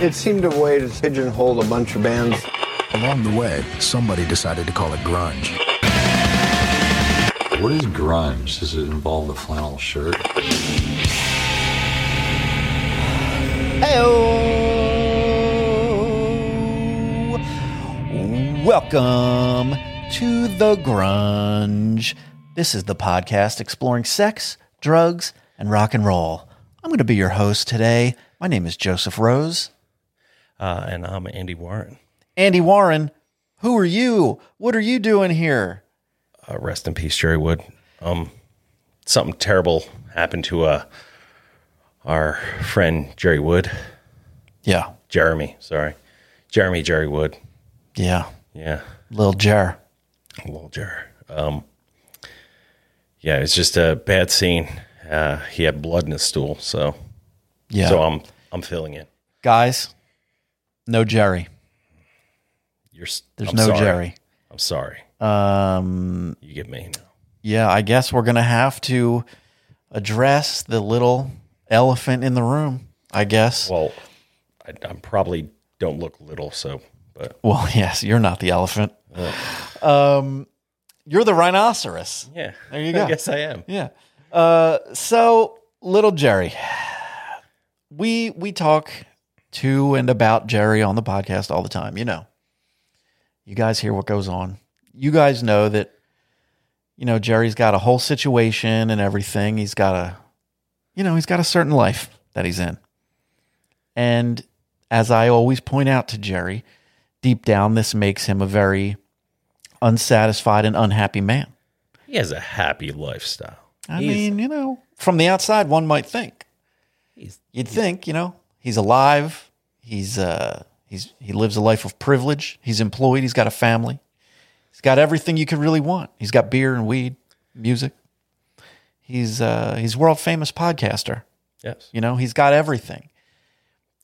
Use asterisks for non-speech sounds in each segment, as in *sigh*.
It seemed a way to pigeonhole a bunch of bands. Along the way, somebody decided to call it grunge. What is grunge? Does it involve the flannel shirt? Heyo! Welcome to the grunge. This is the podcast exploring sex, drugs, and rock and roll. I'm going to be your host today. My name is Joseph Rose. Uh, and I'm Andy Warren. Andy Warren, who are you? What are you doing here? Uh, rest in peace, Jerry Wood. Um, something terrible happened to uh, our friend Jerry Wood. Yeah, Jeremy, sorry. Jeremy Jerry Wood. yeah, Yeah, little Jer. little Jerry. Um, yeah, it's just a bad scene. Uh, he had blood in his stool, so Yeah, so I'm I'm filling in. guys, no Jerry. You're There's I'm no sorry. Jerry. I'm sorry. Um, You get me now. yeah, I guess we're gonna have to address the little elephant in the room. I guess. Well, I, I probably don't look little, so but Well, *laughs* yes, you're not the elephant. Um, you're the rhinoceros. yeah, There you go. I guess I am. Yeah. Uh, so little Jerry, we we talk to and about Jerry on the podcast all the time. You know, you guys hear what goes on. You guys know that. You know, Jerry's got a whole situation and everything. He's got a, you know, he's got a certain life that he's in. And as I always point out to Jerry, deep down, this makes him a very unsatisfied and unhappy man. He has a happy lifestyle. I He's- mean, you know, from the outside, one might think. He's- You'd think, you know, he's alive. He's uh, he's he lives a life of privilege. He's employed. He's got a family. He's got everything you could really want. He's got beer and weed, music. He's uh, he's world famous podcaster. yes, You know, he's got everything.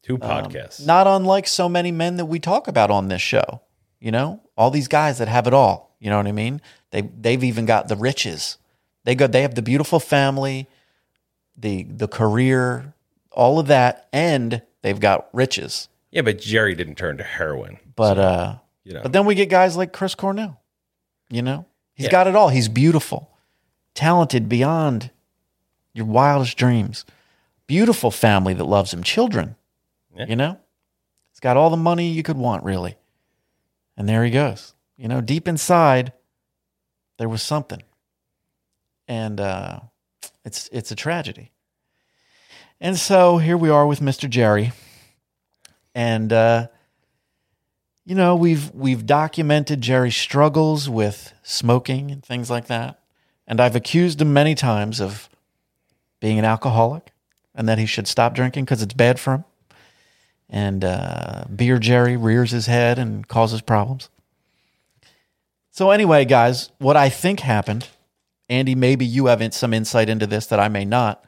two podcasts. Not unlike so many men that we talk about on this show. You know, all these guys that have it all. You know what I mean? They they've even got the riches. They got they have the beautiful family, the the career, all of that, and they've got riches. yeah, but Jerry didn't turn to heroin. But uh, you know, but then we get guys like Chris Cornell. You know, he's Yeah. got it all. He's beautiful, talented beyond your wildest dreams. Beautiful family that loves him, children. Yeah. You know, he's got all the money you could want, really. And there he goes. You know, deep inside, there was something, and uh, it's it's a tragedy. And so here we are with Mr. Jerry, and uh, you know we've we've documented Jerry's struggles with smoking and things like that, and I've accused him many times of being an alcoholic and that he should stop drinking because it's bad for him. And uh, beer Jerry rears his head and causes problems. So anyway, guys, what I think happened, Andy, maybe you have some insight into this that I may not.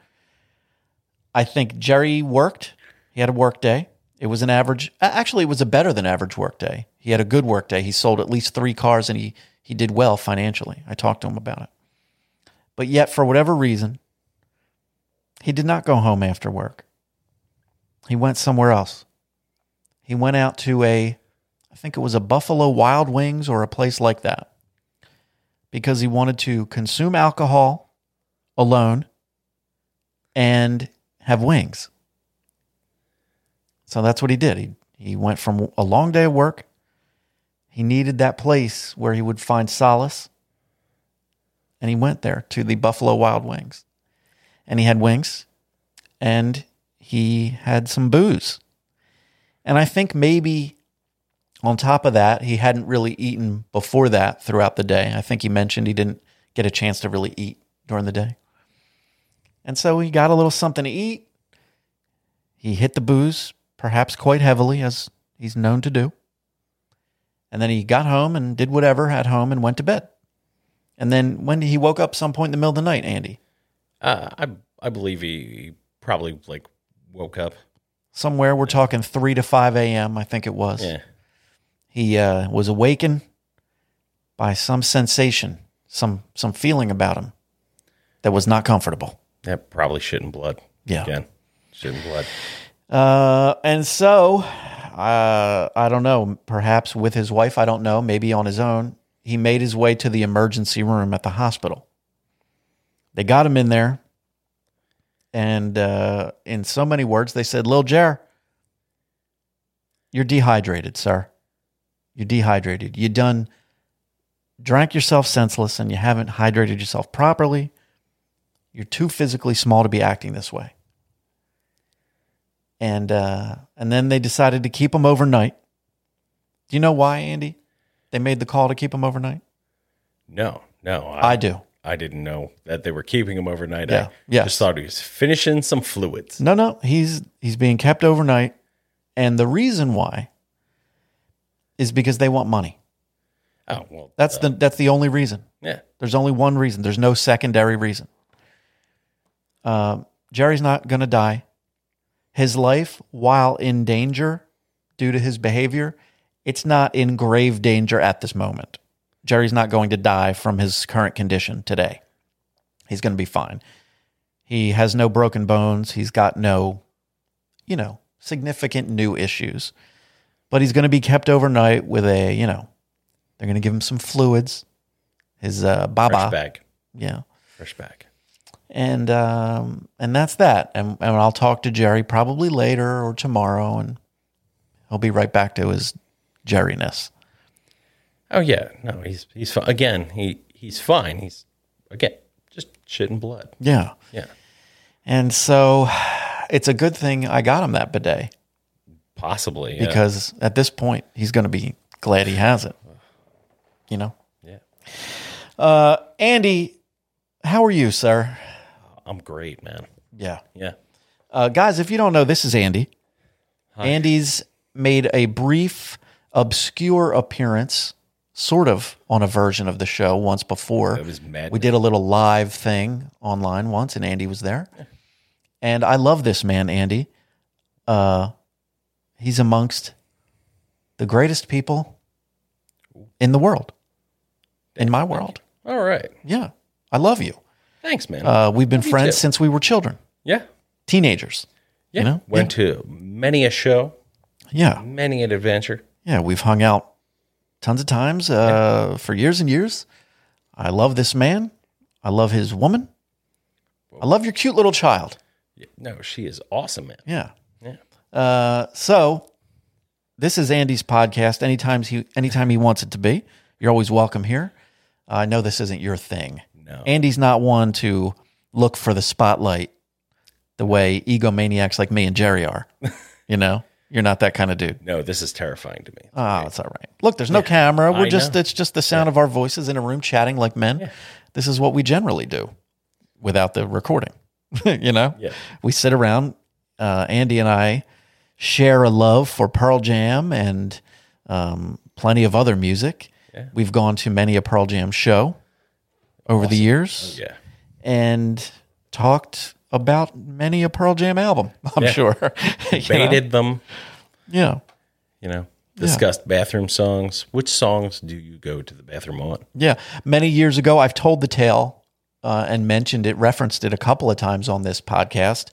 I think Jerry worked. He had a work day. It was an average. Actually, it was a better than average work day. He had a good work day. He sold at least three cars, and he he did well financially. I talked to him about it. But yet, for whatever reason, he did not go home after work. He went somewhere else. He went out to a, I think it was a Buffalo Wild Wings or a place like that, because he wanted to consume alcohol alone and have wings. So that's what he did. He he went from a long day of work he needed that place where he would find solace. And he went there to the Buffalo Wild Wings. And he had wings and he had some booze. And I think maybe on top of that, he hadn't really eaten before that throughout the day. I think he mentioned he didn't get a chance to really eat during the day. And so he got a little something to eat. He hit the booze, perhaps quite heavily, as he's known to do. And then he got home and did whatever at home and went to bed. And then when he woke up some point in the middle of the night, Andy, Uh, I I believe he, he probably like woke up. somewhere we're talking 3 to 5 a.m., I think it was. Yeah. He uh, was awakened by some sensation, some some feeling about him that was not comfortable. That probably shitting blood. Yeah. Again. Shitting blood. Uh, and so, uh, I don't know, perhaps with his wife, I don't know, maybe on his own, he made his way to the emergency room at the hospital. They got him in there. And uh, in so many words, they said, Lil Jer, you're dehydrated, sir. You're dehydrated. You done drank yourself senseless and you haven't hydrated yourself properly. You're too physically small to be acting this way and uh, and then they decided to keep him overnight. Do you know why, Andy? They made the call to keep him overnight. No, no. I do. I didn't know that they were keeping him overnight. Yeah, I yes. just thought he was finishing some fluids. No, no, he's he's being kept overnight, and the reason why is because they want money. Oh, well. That's the that's the only reason. yeah. There's only one reason. There's no secondary reason. Um, Jerry's not going to die. His life, while in danger due to his behavior, it's not in grave danger at this moment. Jerry's not going to die from his current condition today. He's going to be fine. He has no broken bones. He's got no, you know, significant new issues. But he's going to be kept overnight with a, you know, they're going to give him some fluids. His uh, Fresh baba, bag. yeah, Fresh bag. And um, and that's that. And, and I'll talk to Jerry probably later or tomorrow, and he'll be right back to his Jerryness. Oh yeah, no, he's he's fi- again. He he's fine. He's again just shit and blood. Yeah, Yeah, and so it's a good thing I got him that bidet possibly yeah. because at this point he's going to be glad he has it. You know, yeah, uh, Andy, how are you, sir? I'm great, man. Yeah. Yeah, Uh, guys, if you don't know, this is Andy. Andy's made a brief, obscure appearance, sort of on a version of the show once before. It was mad. We did a little live thing online once, and Andy was there. And I love this man, Andy. Uh, he's amongst the greatest people in the world, in my world. All right, Yeah, I love you. Thanks, man. Uh, we've been friends too. since we were children, yeah, teenagers. yeah. know? Went to many a show, Yeah, many an adventure. Yeah, we've hung out tons of times uh, for years and years. I love this man. I love his woman. I love your cute little child. No, she is awesome, man. Yeah. Yeah. Uh, so this is Andy's podcast. Anytime he anytime he wants it to be, you're always welcome here. I know this isn't your thing. No. Andy's not one to look for the spotlight the way egomaniacs like me and Jerry are. *laughs* you know, you're not that kind of dude. No, this is terrifying to me. Oh, it's all right. Look, there's no camera. We're I just know. it's just the sound of our voices in a room chatting like men. This is what we generally do without the recording. *laughs* you know? Yeah. We sit around, uh, Andy and I share a love for Pearl Jam and um, plenty of other music. We've gone to many a Pearl Jam show over the years Yeah. and talked about many a Pearl Jam album, *laughs* I'm Yeah. sure. *laughs* You know? Baited them, Yeah. you know, discussed bathroom songs. Which songs do you go to the bathroom on? Yeah, many years ago, I've told the tale uh, and mentioned it, referenced it a couple of times on this podcast.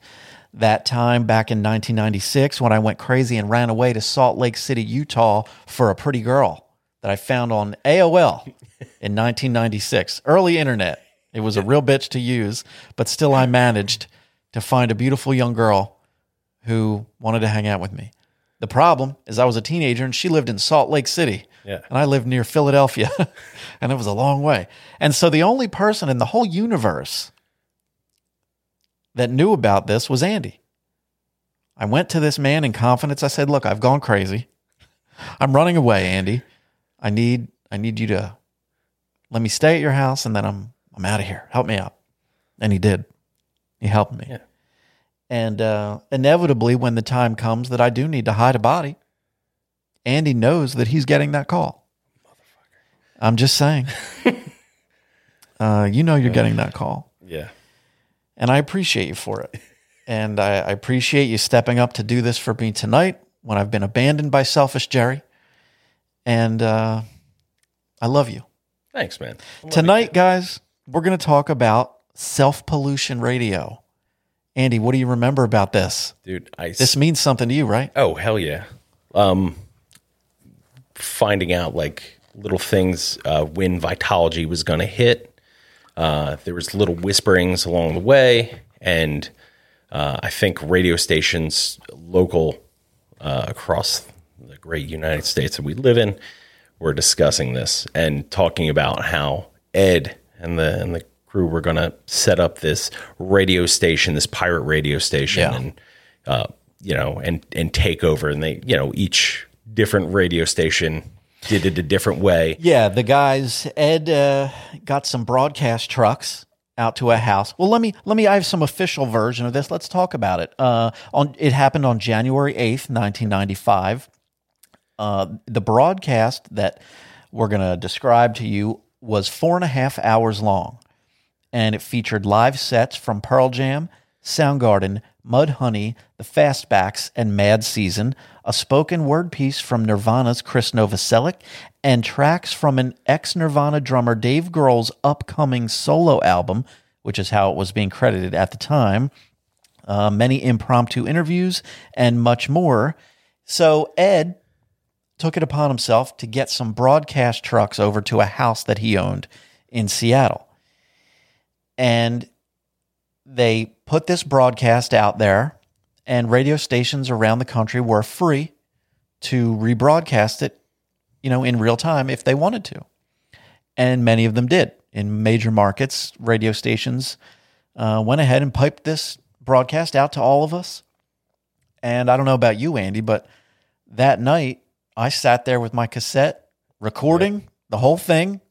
That time back in 1996 when I went crazy and ran away to Salt Lake City, Utah for a pretty girl that I found on AOL in 1996. Early internet. It was a real bitch to use, but still I managed to find a beautiful young girl who wanted to hang out with me. The problem is I was a teenager and she lived in Salt Lake City, Yeah. And I lived near Philadelphia, *laughs* and it was a long way. And so the only person in the whole universe that knew about this was Andy. I went to this man in confidence. I said, "Look, I've gone crazy. I'm running away, Andy. I need I need you to let me stay at your house and then I'm I'm out of here. Help me out." And he did. He helped me. Yeah. And uh, inevitably, when the time comes that I do need to hide a body, Andy knows that he's getting that call. I'm just saying. *laughs* uh, you know you're getting that call. Yeah. And I appreciate you for it. And I, I appreciate you stepping up to do this for me tonight when I've been abandoned by selfish Jerry. And uh, I love you. Thanks, man. Tonight, guys, we're going to talk about self pollution radio. Andy, what do you remember about this? dude, I This means something to you, right? Oh hell yeah! Um, finding out like little things uh, when Vitology was going to hit. Uh, there was little whisperings along the way, and uh, I think radio stations local uh, across great United States that we live in we're discussing this and talking about how Ed and the and the crew were going to set up this radio station, this pirate radio station, Yeah. and uh, you know, and and take over. And they, you know, each different radio station did it a different way. Yeah, the guys, Ed uh, got some broadcast trucks out to a house. Well, let me let me. I have some official version of this. Let's talk about it. Uh, on it happened on January eighth, nineteen ninety five. Uh, the broadcast that we're going to describe to you was four and a half hours long, and it featured live sets from Pearl Jam, Soundgarden, Mudhoney, the Fastbacks, and Mad Season, a spoken word piece from Nirvana's Krist Novoselic, and tracks from an ex Nirvana drummer Dave Grohl's upcoming solo album, which is how it was being credited at the time. Uh, many impromptu interviews and much more. So Ed took it upon himself to get some broadcast trucks over to a house that he owned in Seattle. And they put this broadcast out there, and radio stations around the country were free to rebroadcast it, you know, in real time if they wanted to. And many of them did. In major markets, radio stations uh, went ahead and piped this broadcast out to all of us. And I don't know about you, Andy, but that night I sat there with my cassette recording the whole thing.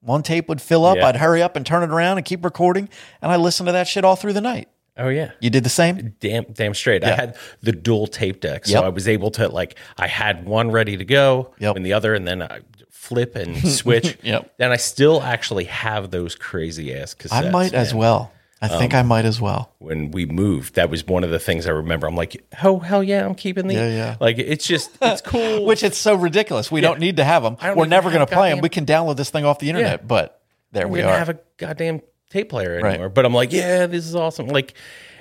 One tape would fill up. Yeah. I'd hurry up and turn it around and keep recording. And I listened to that shit all through the night. Oh yeah. You did the same? Damn, damn straight. I had the dual tape deck, so Yep. I was able to like I had one ready to go, Yep. and the other, and then I flip and *laughs* switch. Yep. Then I still actually have those crazy ass cassettes. I might as well. I think I um, might as well. When we moved, that was one of the things I remember. I'm like, oh hell yeah, I'm keeping these. Yeah, yeah. Like it's just it's *laughs* cool. Which it's so ridiculous. We don't need to have them. We're never going to play them. We can download this thing off the internet, but there we we don't are. have a goddamn tape player Right. anymore. But I'm like, yeah, this is awesome. Like,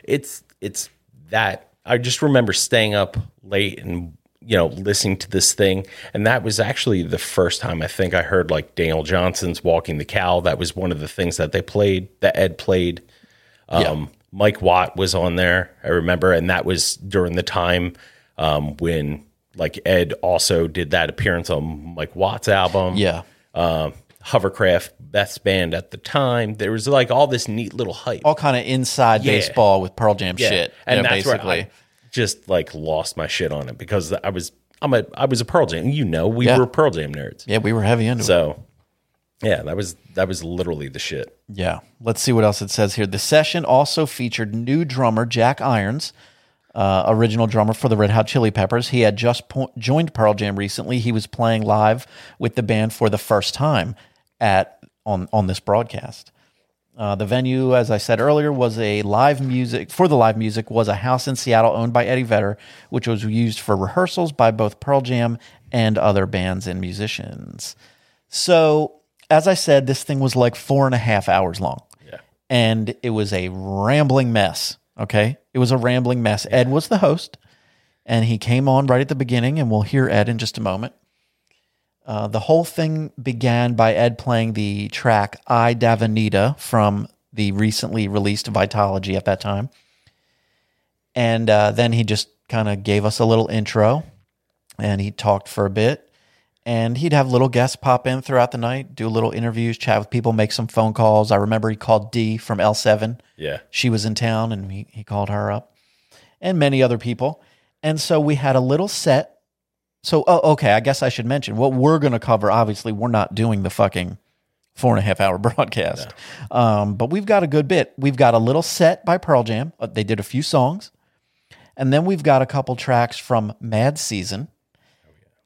it's it's that. I just remember staying up late and you know listening to this thing, and that was actually the first time I think I heard like Daniel Johnston's "Walking the Cow." That was one of the things that they played. That Ed played. Um, Mike Watt was on there. I remember, and that was during the time um, when like Ed also did that appearance on Mike Watt's album yeah. um, Hovercraft best band at the time. There was like all this neat little hype. All kind of inside Yeah. baseball with Pearl Jam Yeah. shit. and yeah, that's basically. I just like lost my shit on it because I was I'm a I was a Pearl Jam. You know, we Yeah. were Pearl Jam nerds. yeah, we were heavy into it. So yeah, that was that was literally the shit. Yeah. Let's see what else it says here. The session also featured new drummer Jack Irons, uh, original drummer for the Red Hot Chili Peppers. He had just po- joined Pearl Jam recently. He was playing live with the band for the first time at on on this broadcast. Uh, the venue, as I said earlier, was a live music for the live music was a house in Seattle owned by Eddie Vedder, which was used for rehearsals by both Pearl Jam and other bands and musicians. So, as I said, this thing was like four and a half hours long. Yeah. And it was a rambling mess. Okay. It was a rambling mess. Ed was the host, and he came on right at the beginning, and we'll hear Ed in just a moment. Uh, the whole thing began by Ed playing the track Aye Davanita from the recently released Vitology at that time. And uh, then he just kind of gave us a little intro and he talked for a bit. And he'd have little guests pop in throughout the night, do little interviews, chat with people, make some phone calls. I remember he called D from L7. Yeah. She was in town and he, he called her up and many other people. And so we had a little set. So, oh, okay, I guess I should mention what we're going to cover. Obviously, we're not doing the fucking four and a half hour *laughs* broadcast, um, but we've got a good bit. We've got a little set by Pearl Jam. Uh, They did a few songs. And then we've got a couple tracks from Mad Season.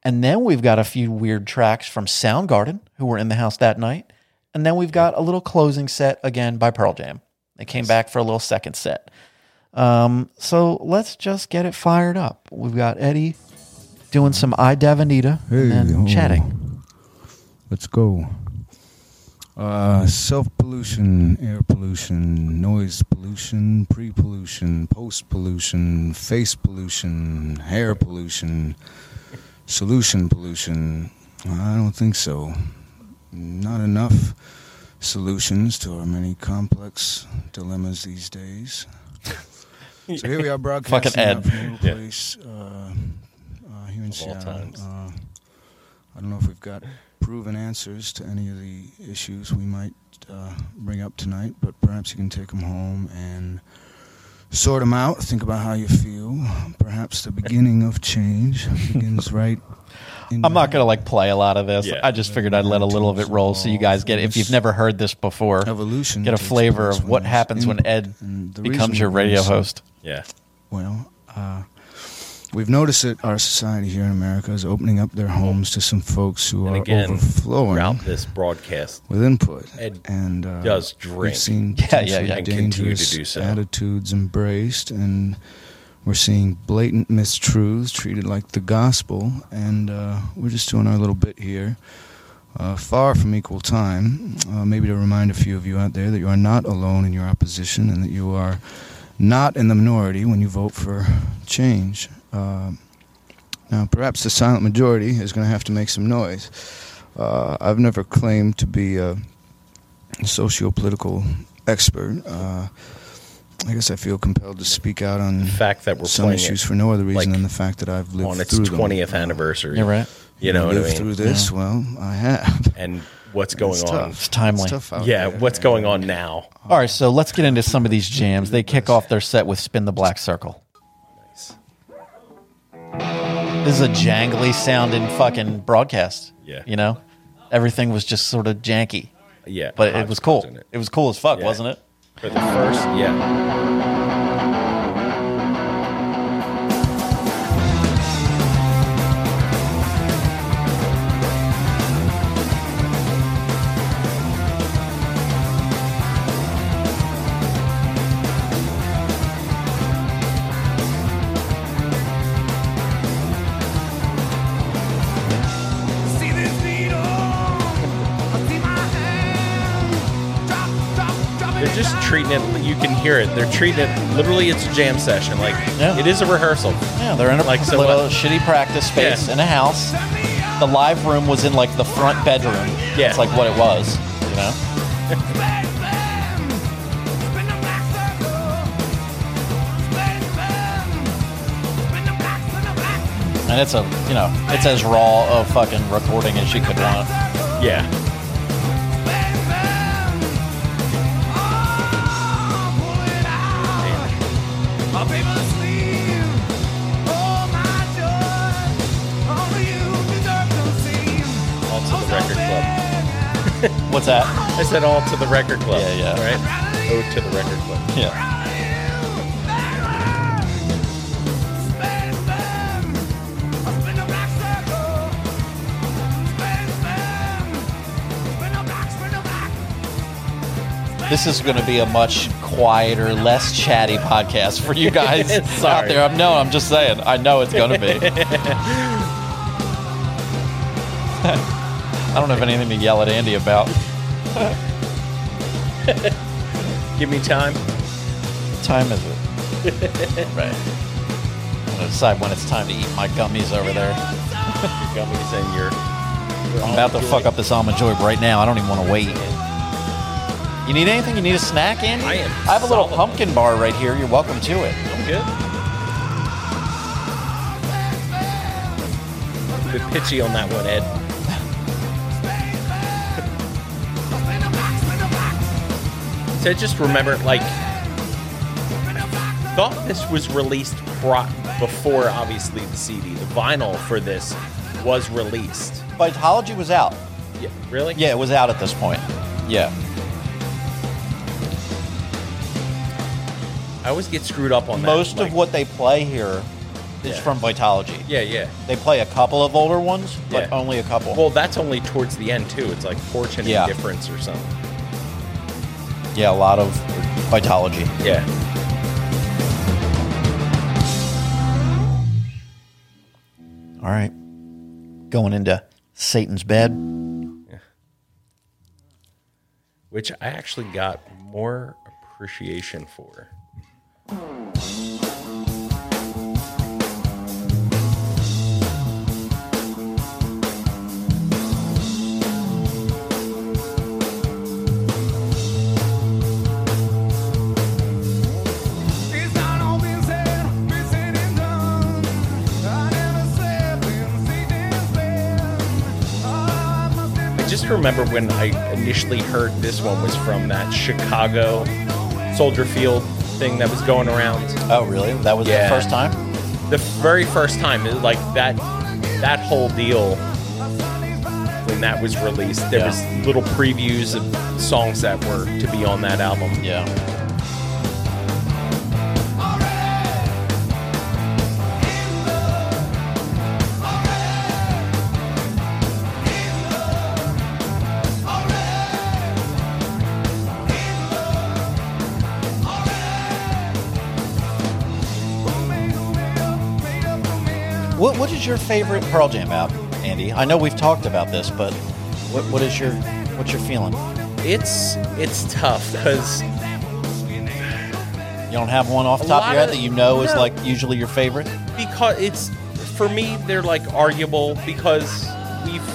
And then we've got a few weird tracks from Soundgarden, who were in the house that night. And then we've got a little closing set again by Pearl Jam. They came back for a little second set. Um, so let's just get it fired up. We've got Eddie doing some Aye Davanita and then chatting. Let's go. Uh, self pollution, air pollution, noise pollution, pre pollution, post pollution, face pollution, hair pollution, solution pollution. I don't think so. Not enough solutions to our many complex dilemmas these days. So here we are *laughs* broadcasting Fucking Ed. from a little Yeah. place uh, uh, here in all Seattle. Uh, I don't know if we've got proven answers to any of the issues we might uh, bring up tonight, but perhaps you can take them home and sort them out. Think about how you feel. Perhaps the beginning of change begins right. In I'm not going to like play a lot of this. Yeah. I just figured I'd let a little of it roll so you guys get, if you've never heard this before, evolution. get a flavor of what happens when. Ed becomes your radio host. Yeah. Well, uh, we've noticed that our society here in America is opening up their homes to some folks who And are again, overflowing throughout this broadcast, with input. And uh, does drink. We've seen *laughs* Yeah, yeah, yeah. Dangerous do so. attitudes embraced, and we're seeing blatant mistruths treated like the gospel. And uh, we're just doing our little bit here. Uh, far from equal time, uh, maybe to remind a few of you out there that you are not alone in your opposition and that you are not in the minority when you vote for change. Uh, now, perhaps the silent majority is going to have to make some noise. Uh, I've never claimed to be a socio-political expert. Uh, I guess I feel compelled to speak out on the fact that we're some issues it for no other reason like, than the fact that I've lived on its through them. 20th anniversary. You're right. You know what I mean? through this? Well, I have. *laughs* And what's going It's on? tough. It's timely. It's tough out Yeah, there. what's going on now? All right, so let's get into some of these jams. They kick off their set with Spin the Black Circle. This is a jangly sounding fucking broadcast. Yeah. You know? Everything was just sort of janky. Yeah, But it was cool. In It was cool as fuck, Yeah. wasn't it? For the first, yeah. Treating it. You can hear it. They're treating it literally. It's a jam session. Like Yeah. it is a rehearsal. Yeah, they're in a Like, little shitty practice space Yeah. in a house. The live room was in like the front bedroom. Yeah. It's like what it was, you know? And it's a, you know, it's as raw a fucking recording as you could want. Yeah. What's that? I said all to the record club. Yeah, yeah. Right. Ode to the record club. Yeah. This is going to be a much quieter, less chatty podcast for you guys *laughs* out Sorry. there. I'm, no, I'm just saying. I know it's going to be. *laughs* I don't have anything to yell at Andy about. *laughs* Give me time. What time is it? *laughs* right. I'm to decide when it's time to eat my gummies over there. You got me saying you're. I'm about to fuck up this almond joy right now. I don't even want to wait. You need anything? You need a snack, Andy? I am I have a little solid. pumpkin bar right here. You're welcome to it. I'm good. A bit pitchy on that one, Ed. So just remember, like, thought this was released before, obviously, the CD. The vinyl for this was released. Vitology was out. Yeah, really? Yeah, it was out at this point. Yeah. I always get screwed up on that. Most like- of what they play here is Yeah. from Vitology. Yeah, yeah. They play a couple of older ones, but Yeah. only a couple. Well, that's only towards the end too. It's like fortune Yeah. difference or something. Yeah, a lot of Vitology. Yeah. All right. Going into Satan's bed. Which I actually got more appreciation for. Hmm. Just remember when I initially heard this one was from that Chicago Soldier Field thing that was going around. Oh, really? That was Yeah. the first time? The very first time, it, like that, that whole deal when that was released, there Yeah. was little previews of songs that were to be on that album. Yeah. What is your favorite Pearl Jam album, Andy? I know we've talked about this, but what What is your What's your feeling? It's it's tough because You don't have one off the top of your head of- that you know is like usually your favorite? because it's for me they're like arguable because we've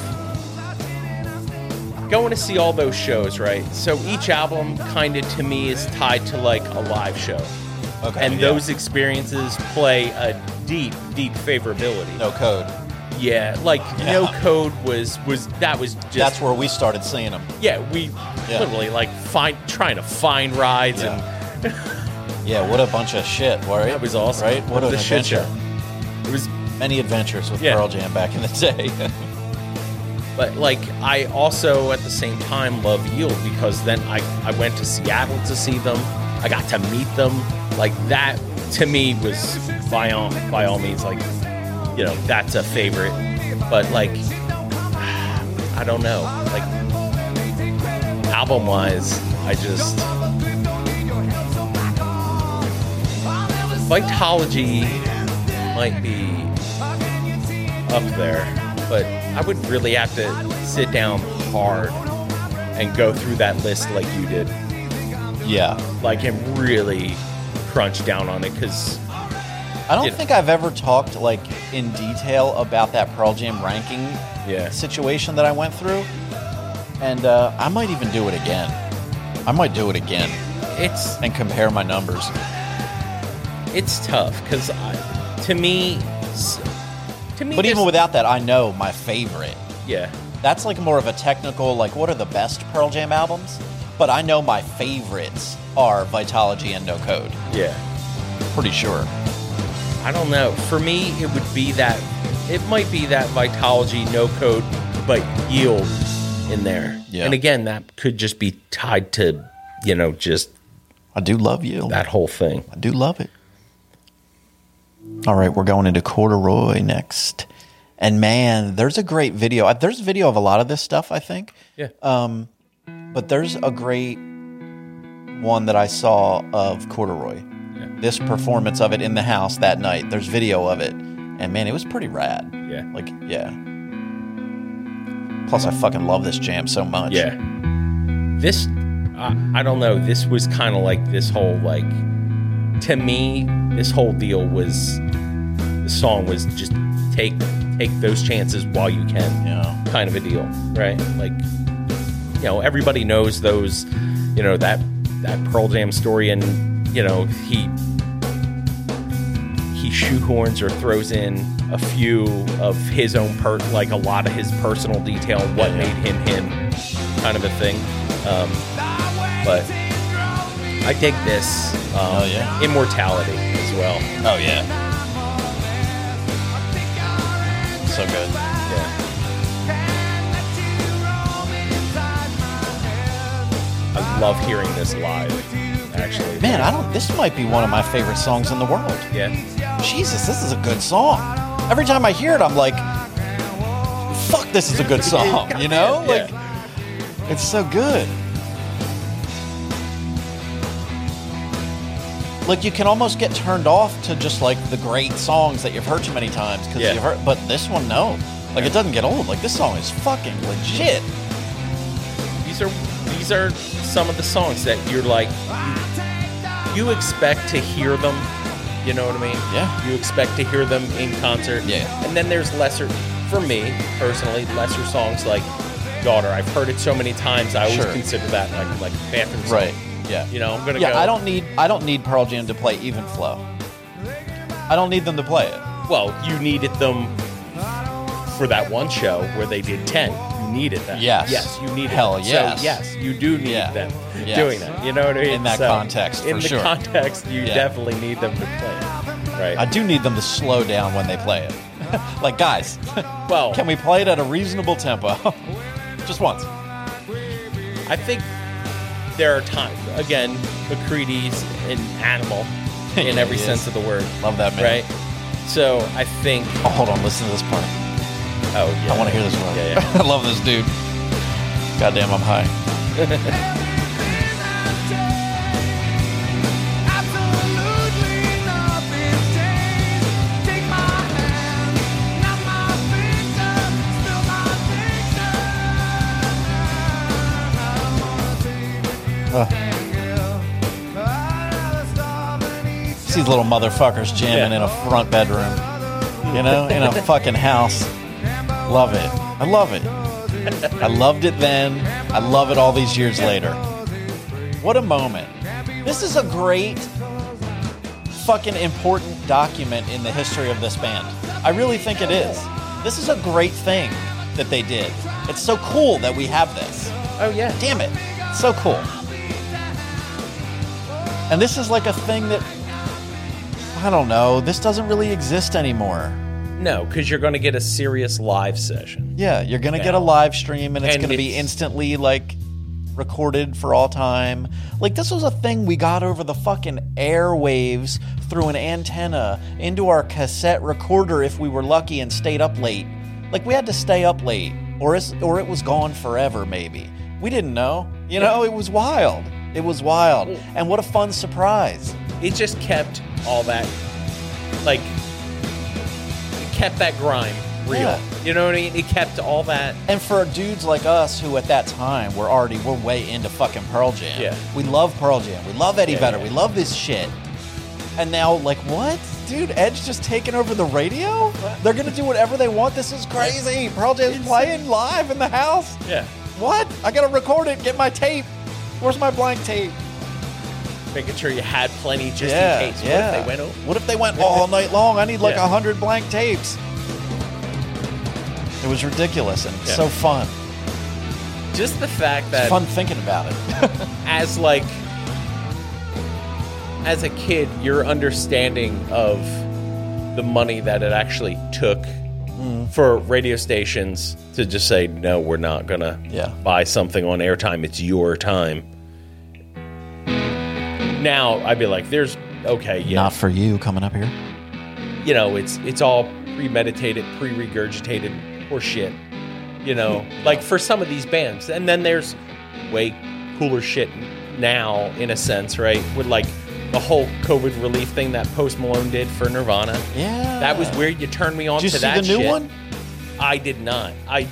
going to see all those shows right so each album kind of to me is tied to like a live show Okay. and yeah. those experiences play a deep deep favorability no code. yeah like Yeah. no code was was that was just That's where we started seeing them. yeah we Yeah. literally like find trying to find rides and Yeah, what a bunch of shit, right? that was awesome Right? What an the adventure. it was Many adventures with. Pearl Jam back in the day. *laughs* But like I also at the same time love Yield because then I, I went to Seattle to see them. I got to meet them. Like that to me was by all by all means like you know, that's a favorite. But like *sighs* I don't know. Like album wise, I just Vitology might be up there, but I would really have to sit down hard and go through that list like you did, yeah. like and really crunch down on it because I don't You know. think I've ever talked like in detail about that Pearl Jam ranking yeah, situation that I went through. And uh, I might even do it again. I might do it again it's and compare my numbers. it's tough because to me, to me, But even without that, I know my favorite. yeah, That's like more of a technical, like, what are the best Pearl Jam albums? But I know my favorites are Vitology and No Code. yeah. Pretty sure. I don't know. For me, it would be that. It might be that Vitology no code, but yield in there. Yeah. And again, that could just be tied to, you know, just I do love you. that whole thing. I do love it. All right, we're going into Corduroy next. And man, there's a great video. There's a video of a lot of this stuff, I think. Yeah. Um, but there's a great one that I saw of Corduroy. This performance of it in the house that night. There's video of it. And man, it was pretty rad. Yeah. Like, yeah. Plus, I fucking love this jam so much. Yeah. This, I I don't know. This was kind of like this whole like, to me, this whole deal was, the song was just take take those chances while you can. Yeah. kind of a deal, right? Like, you know, everybody knows those, you know, that that Pearl Jam story, and you know, he he shoehorns or throws in a few of his own per, like a lot of his personal detail, what Yeah. made him him, kind of a thing. Um, but I dig this. Um, Oh, yeah. Immortality as well. Oh yeah. So good. I love hearing this live. Actually, Man, I don't. This might be one of my favorite songs in the world. yeah. Jesus, this is a good song. Every time I hear it, I'm like, "Fuck, this is a good *laughs* song." You know, Yeah. like it's so good. Like you can almost get turned off to just like the great songs that you've heard too many times because Yeah. you've heard. But this one, no. Like it doesn't get old. Like this song is fucking legit. These are these are some of the songs that you're like you, expect to hear them. You know what I mean? Yeah. You expect to hear them in concert. Yeah. And then there's lesser, for me personally, lesser songs like "Daughter." I've heard it so many times. I always Sure. consider that like like bathroom song. Right. Yeah. You know, I'm gonna Yeah, go. I don't need I don't need Pearl Jam to play Even Flow. I don't need them to play it. Well, you needed them for that one show where they did ten. You needed them. Yes. Yes, you needed. Hell them. yes. So yes, you do need Yeah. them Yes. doing that. You know what I mean? In that So, context, in for the sure. context, you Yeah. definitely need them to play it. Right. I do need them to slow down when they play it. *laughs* like guys, *laughs* well, can we play it at a reasonable tempo? *laughs* Just once. I think there are times again, McCready's an animal in every he is. sense of the word. Love that man. Right. So I think. Oh, hold on, listen to this part. Oh yeah. I want to hear this one. Yeah, yeah. *laughs* I love this dude. Goddamn, I'm high. These little motherfuckers jamming Yeah. in a front bedroom. You know, in a fucking house. Love it. I love it. I loved it then. I love it all these years later. What a moment. This is a great, fucking important document in the history of this band. I really think it is. This is a great thing that they did. It's so cool that we have this. Oh yeah. Damn it. So cool. And this is like a thing that, I don't know, this doesn't really exist anymore. No, because you're going to get a serious live session. Yeah, you're gonna get a live stream, and it's And gonna be it's- instantly like recorded for all time. Like this was a thing we got over the fucking airwaves through an antenna into our cassette recorder if we were lucky and stayed up late. Like we had to stay up late, or it's, or it was gone forever. Maybe we didn't know. You know, it was wild. It was wild, and what a fun surprise. It just kept all that, like, kept that grime real. Yeah. You know what I mean? It kept all that. And for dudes like us who at that time were already we're way into fucking Pearl Jam. Yeah. We love Pearl Jam. We love Eddie Yeah, Vedder. yeah. We love this shit. And now like what? Dude, Edge just taking over the radio? They're gonna do whatever they want. This is crazy. Pearl Jam's playing live in the house. Yeah. What? I gotta record it, get my tape. Where's my blank tape? Making sure you had plenty just yeah, in case. yeah. What if they went over? What if they went all night long? I need like a Yeah. hundred blank tapes. It was ridiculous and Yeah. so fun. Just the fact It's that fun thinking about it. *laughs* as like as a kid your understanding of the money that it actually took Mm. for radio stations to just say no we're not gonna Yeah. buy something on airtime it's your time now i'd be like there's okay yeah Not for you coming up here. you know it's it's all premeditated pre-regurgitated or shit you know *laughs* like for some of these bands and then there's way cooler shit now in a sense right with like the whole covid relief thing that post malone did for nirvana Yeah. that was weird. you turned me on Did you to see that the new shit. one? i did not i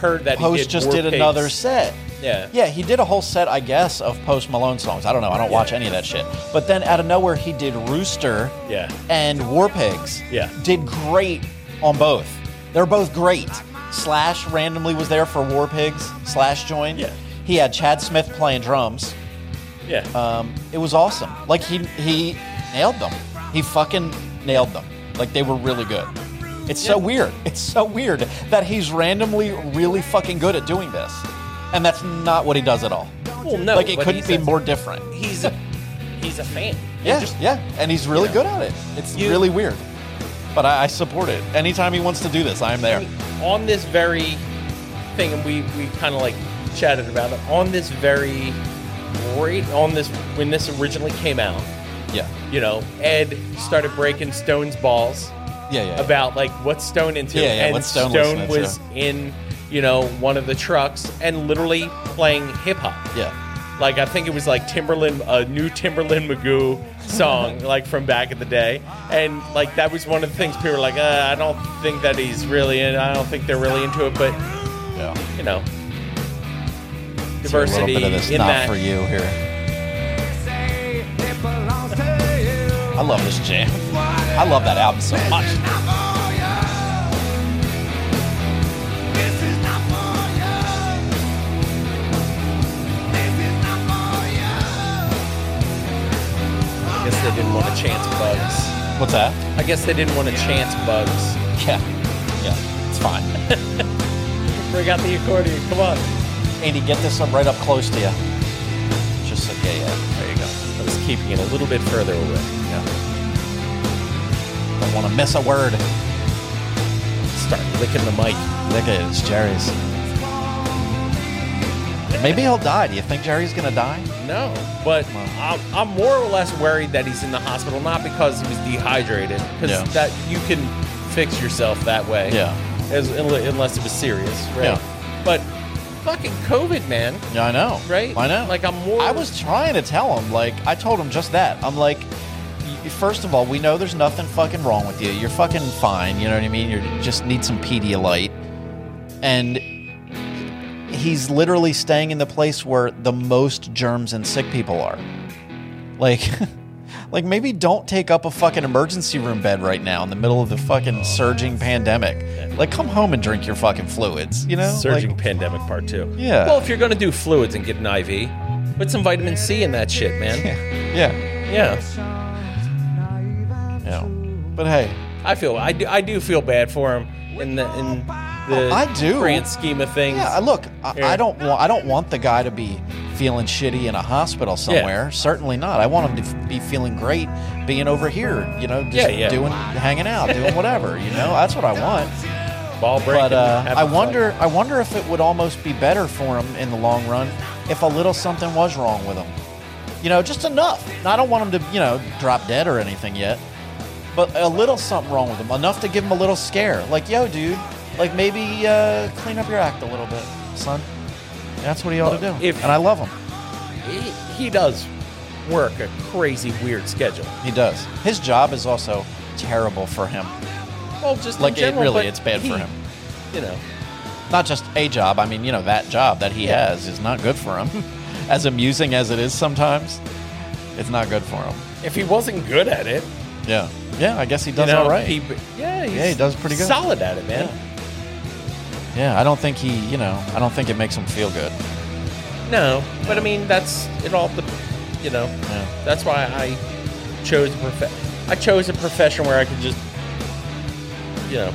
heard that he Post did just did Pigs. another set. Yeah Yeah, he did a whole set, I guess, of Post Malone songs. I don't know. I don't watch any of that shit. But then out of nowhere, he did Rooster yeah and War Pigs. Yeah. Did great on both. They're both great. Slash randomly was there for War Pigs. Slash joined. Yeah. He had Chad Smith playing drums. yeah Um, it was awesome. Like he he nailed them. He fucking nailed them. Like they were really good. It's so weird. It's so weird that he's randomly really fucking good at doing this. And that's not what he does at all. well no like it couldn't be more different. he's he's a fan. Yeah, Just- yeah, and he's really know. good at it. It's You- really weird, but I, I support it. Anytime he wants to do this, I'm there. on this very thing, and we we kind of like chatted about it. On this very great, on this when this originally came out, Yeah, you know, Ed started breaking Stone's balls yeah, yeah. about like what Stone into, Yeah, yeah, and Stone Stone was in, you know, one of the trucks and literally playing hip hop. yeah, Like I think it was like Timbaland, a new Timbaland Magoo song, *laughs* like from back in the day, and like that was one of the things people were like, uh, I don't think that he's really in. I don't think they're really into it, but yeah. you know, Let's diversity a little bit of this in not that. for you here. I love this jam. I love that album so much. Guess they didn't want to chance bugs. What's that? I guess they didn't want to chance bugs. Yeah, yeah, it's fine. *laughs* Bring out the accordion. Come on. Andy, get this up right up close to you. Just so, yeah, yeah. There you go. I was keeping it a little bit further away. Yeah. Don't want to miss a word. Start licking the mic. At it, it's Jerry's. Maybe he'll die. Do you think Jerry's gonna die? No, but I'm, I'm more or less worried that he's in the hospital, not because he was dehydrated, because Yeah. that you can fix yourself that way. Yeah. As, unless it was serious, right? Yeah. But fucking COVID, man. Yeah, I know. Right? I know. Like, I'm more- I was trying to tell him. Like I told him just that. I'm like, y- first of all, we know there's nothing fucking wrong with you. You're fucking fine. You know what I mean? You just need some Pedialyte. And he's literally staying in the place where the most germs and sick people are. Like. *laughs* Like maybe don't take up a fucking emergency room bed right now in the middle of the fucking surging pandemic. Like come home and drink your fucking fluids, you know? Surging Like, pandemic part two. Yeah. Well, if you're gonna do fluids and get an IV, put some vitamin C in that shit, man. *laughs* yeah. yeah. Yeah. But hey, I feel I do I do feel bad for him in the in the I do. grand scheme of things. Yeah, look, I, I don't want I don't want the guy to be feeling shitty in a hospital somewhere. Certainly not. I want him to f- be feeling great being over here, you know, just Yeah, yeah. doing hanging out, doing whatever, you know? That's what I want. Ball breaking. But uh, having I fun. wonder I wonder if it would almost be better for him in the long run if a little something was wrong with him. You know, just enough. I don't want him to, you know, drop dead or anything yet. But a little something wrong with him, enough to give him a little scare. Like, yo, dude, like maybe uh, clean up your act a little bit, son. That's what he ought to do. If- and I love him. he, he does work a crazy weird schedule. He does. His job is also terrible for him. Well, just Like, it really, it's bad he- for him. You know, Not just a job. I mean, you know, that job that he has is not good for him. *laughs* as amusing as it is sometimes, it's not good for him. if he wasn't good at it, Yeah. Yeah, I guess he you does know, all right. he- yeah, he's Yeah, he does pretty good. Solid at it, man. yeah, I don't think he, you know, I don't think it makes him feel good. No, but I mean that's it all. The you know, Yeah. that's why I chose a prof- I chose a profession where I could just, you know,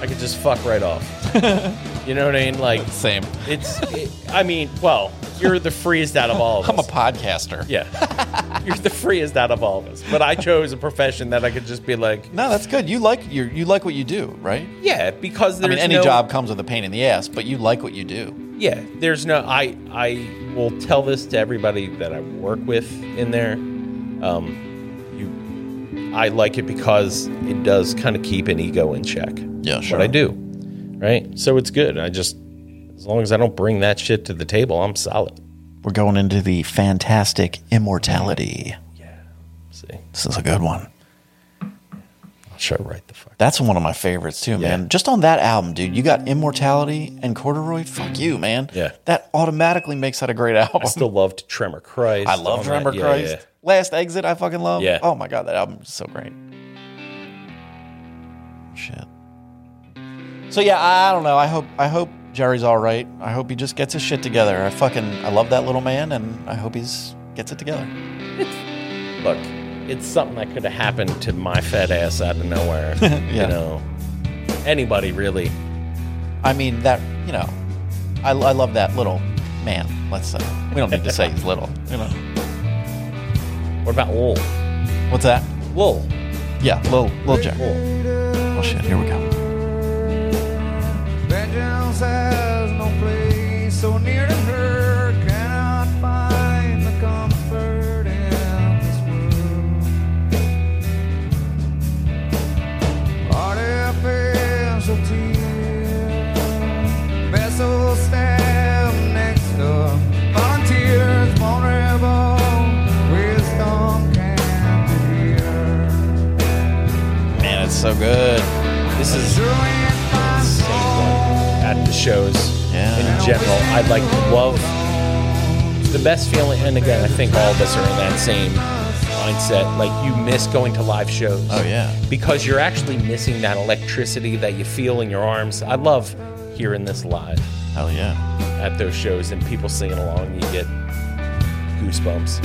I could just fuck right off. *laughs* you know what I mean? Like Same. it's. It, I mean, well, you're the freest out of all of *laughs* I'm a podcaster. yeah, *laughs* you're the freest out of all of us. But I chose a profession that I could just be like, No, that's good. You like you you like what you do, right? yeah, because I there's mean, any no- job comes with a pain in the ass, but you like what you do. Yeah, there's no. I I will tell this to everybody that I work with in there. Um, you, I like it because it does kind of keep an ego in check. Yeah, sure. What I do, right? So it's good. I just long as I don't bring that shit to the table, I'm solid. We're going into the fantastic immortality. Yeah. See, This is a good one. I'll show right the fuck. That's one of my favorites too, man. Yeah. Just on that album, dude. You got Immortality and Corduroy. Fuck you, man. Yeah. That automatically makes that a great album. I still loved Tremor Christ. I love Tremor that. Yeah, Christ. yeah. Last Exit, I fucking love. Yeah. Oh my god, that album is so great. Shit. So yeah, I don't know. I hope I hope Jerry's all right. I hope he just gets his shit together. I fucking I love that little man, and I hope he's gets it together. *laughs* Look, it's something that could have happened to my fat ass out of nowhere. *laughs* Yeah. You know, anybody really. I mean that you know, I, I love that little man. Let's say we don't need to say he's *laughs* little. You know. What about wool? What's that? Wool. Yeah, little little Jerry. Lil. Oh shit, here we go. Vengeance has no place so near to her. Cannot find the comfort in this world. Artificial tears, vessels stand next to volunteers, vulnerable. Wisdom can't hear. Man, it's so good. This is the shows Yeah. in general. I like love the best feeling, and again, I think all of us are in that same mindset. Like you miss going to live shows. Oh yeah. because you're actually missing that electricity that you feel in your arms. I love hearing this live Hell yeah. at those shows and people singing along. You get goosebumps.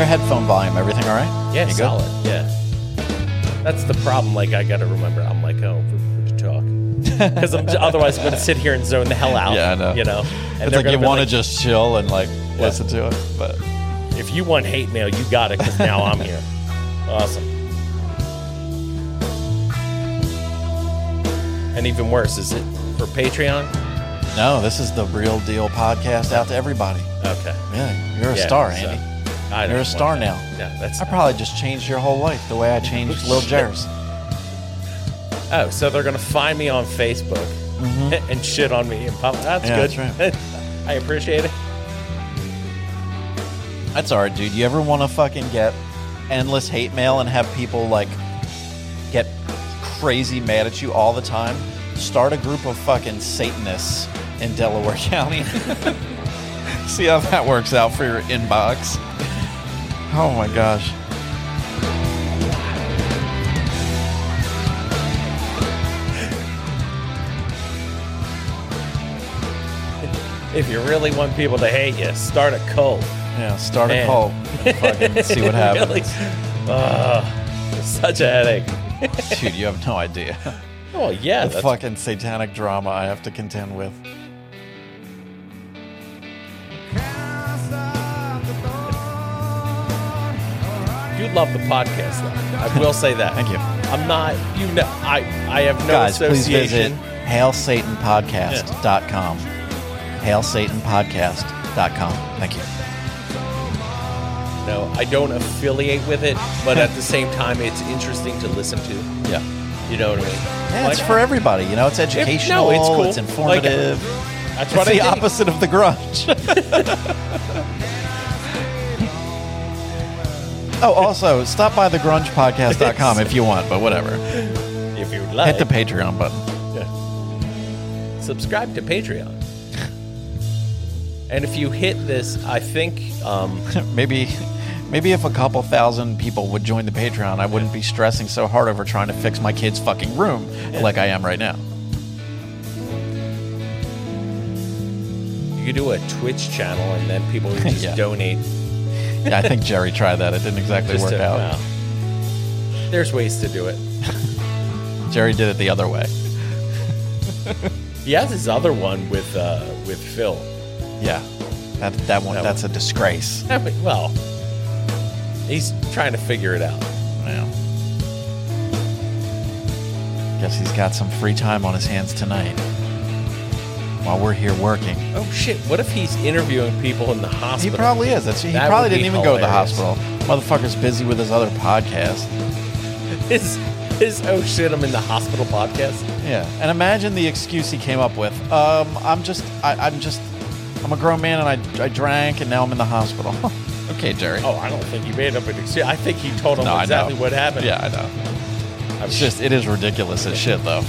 Your headphone volume? Everything all right? Yeah, You good? solid. Yeah. That's the problem. Like, I got to remember. I'm like, oh, you talk? *laughs* Because I'm otherwise I'm going to sit here and zone the hell out. Yeah, I know. You know, and It's like you want to like, just chill and like listen to it, but If you want hate mail, you got it. Because now I'm here. *laughs* Awesome. And even worse, is it for Patreon? no, this is the real deal podcast out to everybody. Okay. Yeah, you're a Yeah, star, so- Andy. I You're a star now. Yeah, that's. I probably just changed your whole life the way I changed Lil Jerry's. Oh, so they're gonna find me on Facebook *laughs* and shit on me in public. That's Mm-hmm. Yeah, good. that's *laughs* I appreciate it. That's all right, dude. You ever want to fucking get endless hate mail and have people like get crazy mad at you all the time? Start a group of fucking Satanists in Delaware *laughs* County. See how that works out for your inbox. Oh my gosh. If you really want people to hate you, start a cult. Yeah, start Man. a cult and fucking *laughs* see what happens. Really? It's such a headache. Dude, you have no idea. Oh yeah, the that's fucking satanic drama I have to contend with. Love the podcast, though. I will say that. Thank you. I'm not. You know, I I have no Guys, please visit association. hailsatanpodcast.com. Hailsatanpodcast.com. Thank you. No, I don't affiliate with it, but at the same time, it's interesting to listen to. Yeah. You know what I mean? Yeah, it's Like, for everybody. You know, it's educational. it's cool. It's informative. That's it's I the think. opposite of the grunge. *laughs* oh, also, stop by thegrungepodcast.com if you want, but whatever. If you'd like, Hit the Patreon button. subscribe to Patreon. *laughs* And if you hit this, I think um, *laughs* maybe maybe if a couple thousand people would join the Patreon, I wouldn't be stressing so hard over trying to fix my kid's fucking room like I am right now. you could do a Twitch channel, and then people would *laughs* just Yeah. donate. Yeah, I think Jerry tried that. It didn't exactly Just work to- out. there's ways to do it. *laughs* Jerry did it the other way. He has his other one with uh, with Phil. Yeah. That that one That that's a disgrace. I mean, well, he's trying to figure it out. Yeah. Guess he's got some free time on his hands tonight. While we're here working. Oh shit! What if he's interviewing people in the hospital? He probably is. That's he That probably didn't even go to the hospital. Motherfucker's busy with his other podcast. His His oh shit, I'm in the hospital podcast. Yeah, and imagine the excuse he came up with. Um, I'm just, I, I'm just, I'm a grown man and I, I drank and now I'm in the hospital. *laughs* okay, Jerry. Oh, I don't think he made up an excuse. I think he told him No, exactly what happened. Yeah, I know. It's just, it is ridiculous as shit, though.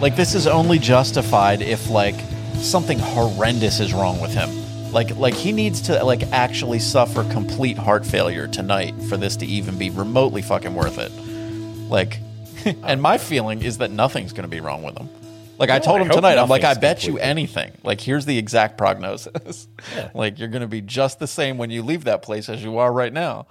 Like, this is only justified if, like, something horrendous is wrong with him. Like, like he needs to, like, actually suffer complete heart failure tonight for this to even be remotely fucking worth it. Like, *laughs* and my feeling is that nothing's going to be wrong with him. Like, I told him tonight, I'm like, I bet you anything. Like, here's the exact prognosis. *laughs* like, you're going to be just the same when you leave that place as you are right now.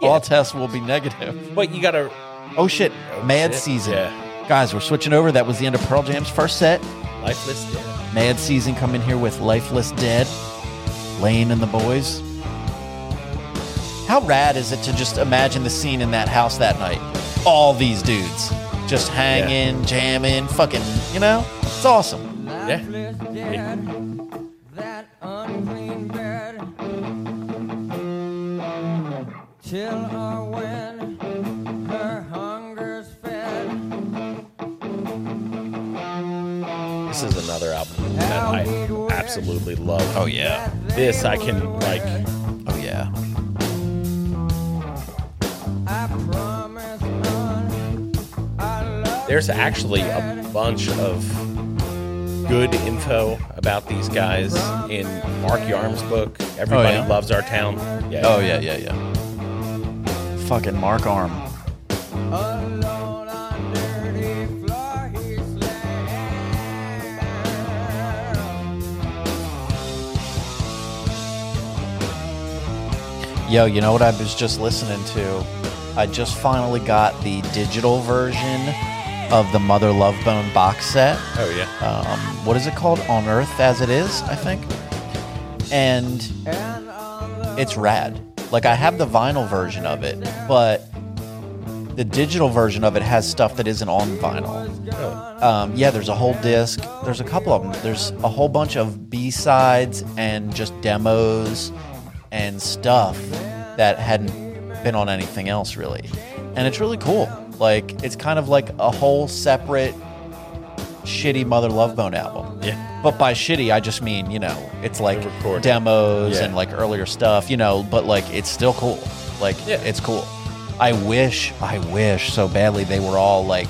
All tests will be negative. But you gotta Oh shit, Mad oh, shit. Season. Yeah. Guys, we're switching over. That was the end of Pearl Jam's first set. lifeless dead. Mad Season come in here with Lifeless Dead, Lane and the boys. How rad is it to just imagine the scene in that house that night? All these dudes just hanging, jamming, fucking, you know? It's awesome. Yeah. That absolutely love. Oh yeah. This I can like Oh yeah. I promise none. I love there's actually a bunch of good info about these guys in Mark Yarm's book. Oh, Everybody yeah? loves our town. Oh, yeah. Oh yeah, yeah, yeah. Fucking Mark Arm. Yo, you know what I was just listening to? I just finally got the digital version of the Mother Love Bone box set. Oh yeah. Um, what is it called? On Earth as It Is, I think. And it's rad. Like I have the vinyl version of it, but the digital version of it has stuff that isn't on vinyl. Um, yeah, there's a whole disc. There's a couple of them. There's a whole bunch of B sides and just demos and stuff that hadn't been on anything else really. And it's really cool. Like it's kind of like a whole separate shitty Mother Love Bone album. Yeah. But by shitty, I just mean, you know, it's like demos Yeah. and like earlier stuff, you know, but like it's still cool. Like Yeah. it's cool. I wish, I wish so badly they were all like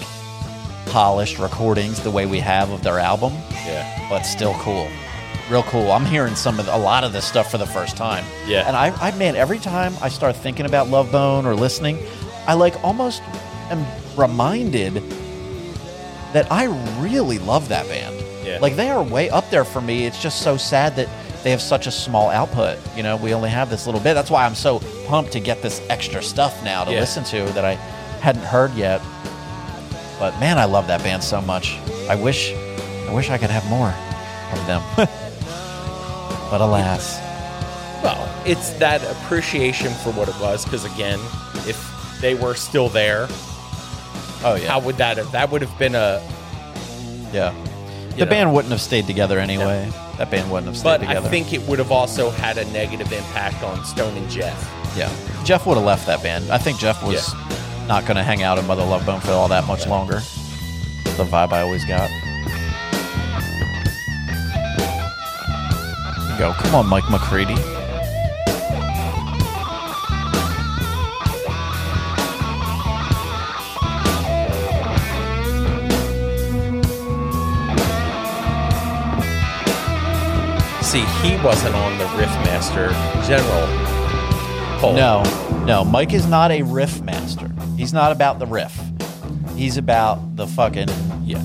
polished recordings the way we have of their album, Yeah. but still cool. Real cool. I'm hearing some of the, a lot of this stuff for the first time. Yeah. And I, I man, every time I start thinking about Love Bone or listening, I like almost am reminded that I really love that band. Yeah. Like they are way up there for me. It's just so sad that they have such a small output. You know, we only have this little bit. That's why I'm so pumped to get this extra stuff now to Yeah. listen to that I hadn't heard yet. But man, I love that band so much. I wish I wish I could have more of them. *laughs* but alas. Well, it's that appreciation for what it was. Because again, if they were still there, Oh yeah. how would that have? That would have been a. yeah. The know. band wouldn't have stayed together anyway. That band wouldn't have stayed But together. But I think it would have also had a negative impact on Stone and Jeff. Yeah. Jeff would have left that band. I think Jeff was not going to hang out in Mother Love Bone for all that much longer. The vibe I always got. Go. Come on, Mike McCready. See, he wasn't on the Riffmaster General. poll. No, no. Mike is not a riff master. He's not about the riff. He's about the fucking Yeah.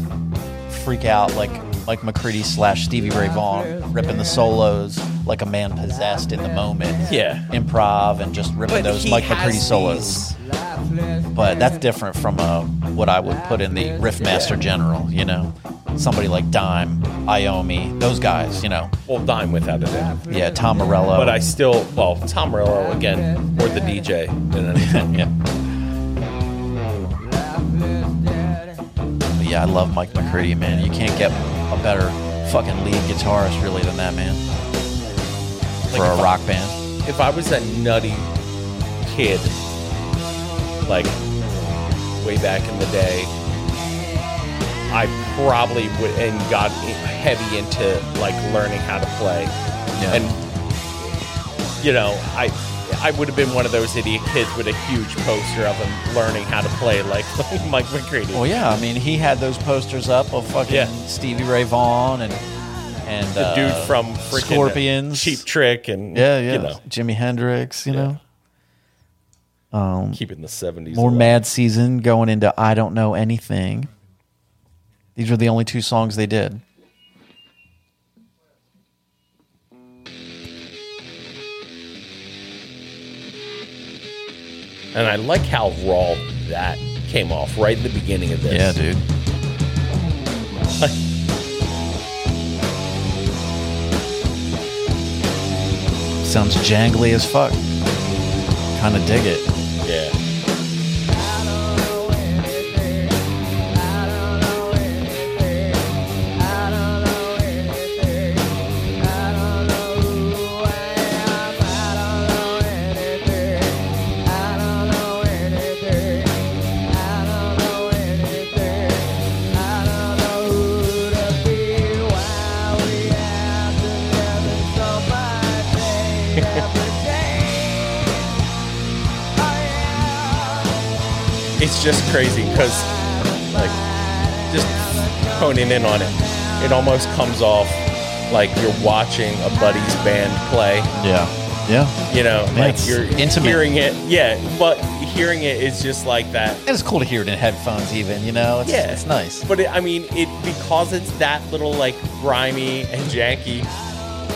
freak out like like McCready slash Stevie Ray Vaughan, ripping the solos like a man possessed in the moment. Yeah. Improv and just ripping But those he Mike has McCready solos. these- But that's different from uh, what I would put in the riff master general. You know, somebody like Dime, Iommi, those guys. You know, Well, Dime without a doubt. yeah, Tom Morello. But I still, well, Tom Morello again, more the DJ than anything. yeah. But yeah, I love Mike McCready, man. You can't get a better fucking lead guitarist really than that man for a if I- rock band. If I was that nutty kid, like way back in the day, I probably would and got heavy into like learning how to play. Yeah. And you know, I I would have been one of those idiot kids with a huge poster of him learning how to play *laughs* like Mike McCready. Well, yeah. I mean, he had those posters up of fucking Yeah. Stevie Ray Vaughan and and the dude uh, from freaking Scorpions, Cheap Trick, and Yeah, yeah. you know, Jimi Hendrix. You know. Um, keeping the seventies. more Mad Season going into I Don't Know Anything. These are the only two songs they did. And I like how raw that came off right in the beginning of this. Yeah, dude. *laughs* Sounds jangly as fuck. Kind of dig it. Yeah. It's just crazy because like just honing in on it it almost comes off like you're watching a buddy's band play Yeah. Yeah. you know Yeah, like you're intimate. hearing it yeah but hearing it is just like that And it's cool to hear it in headphones, even, you know? It's, yeah It's nice. but it, i mean it because it's that little like grimy and janky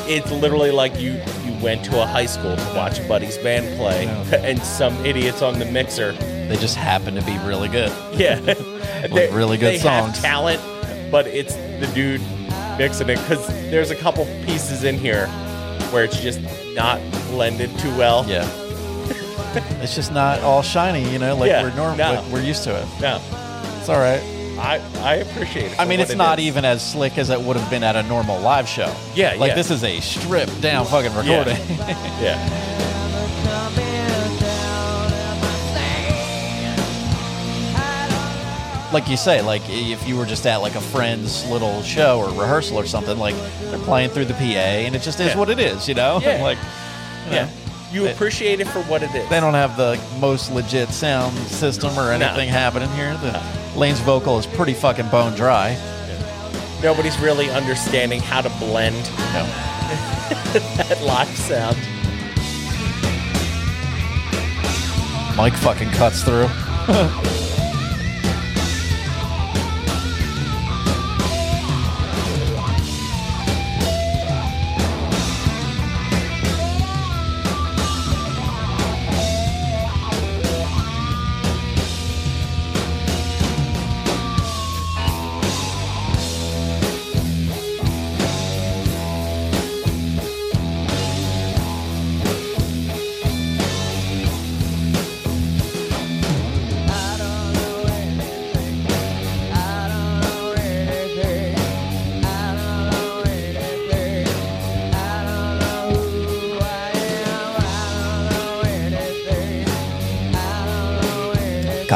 it's literally like you you went to a high school to watch a buddy's band play *laughs* and some idiots on the mixer They just happen to be really good. Yeah, *laughs* *laughs* They- really good they songs. Have talent, but it's the dude mixing it because there's a couple pieces in here where it's just not blended too well. Yeah. *laughs* it's just not all shiny, you know, like Yeah, we're normal. no. Like we're used to it. No, It's all right. I I appreciate it. I mean, it's it not is. even as slick as it would have been at a normal live show. Yeah, Like yeah. this is a stripped down fucking Yeah. recording. Yeah, like you say, like if you were just at like a friend's little show or rehearsal or something, like they're playing through the PA and it just is Yeah. what it is, you know? Yeah. *laughs* like you yeah. know, You appreciate it for what it is. they don't have the most legit sound system or No. anything happening here. The Lane's vocal is pretty fucking bone dry. Nobody's really understanding how to blend No. *laughs* that live sound. Mike fucking cuts through. *laughs*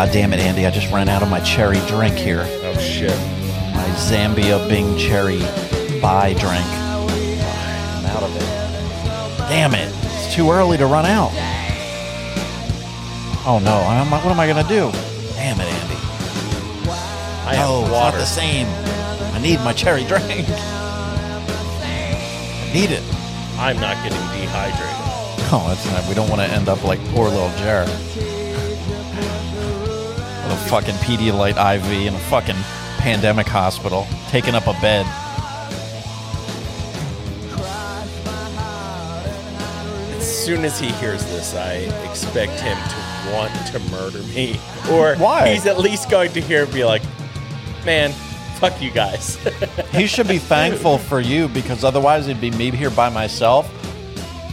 God damn it, Andy! I just ran out of my cherry drink here. Oh shit. My Zambia Bing cherry buy drink. I'm out of it. Damn it! It's too early to run out. Oh no! I'm, what am I gonna do? Damn it, Andy! I no, have oh, it's not the same. I need my cherry drink. I need it. I'm not getting dehydrated. Oh, that's not. We don't want to end up like poor little Jared. Fucking Pedialyte IV in a fucking pandemic hospital, taking up a bed. As soon as he hears this, I expect him to want to murder me. Or Why? he's at least going to hear and be like, man, fuck you guys. He should be *laughs* thankful for you because otherwise it'd be me here by myself,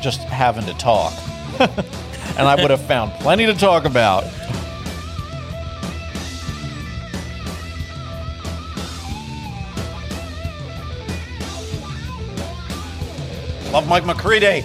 just having to talk. *laughs* and I would have found plenty to talk about. Love Mike McCready.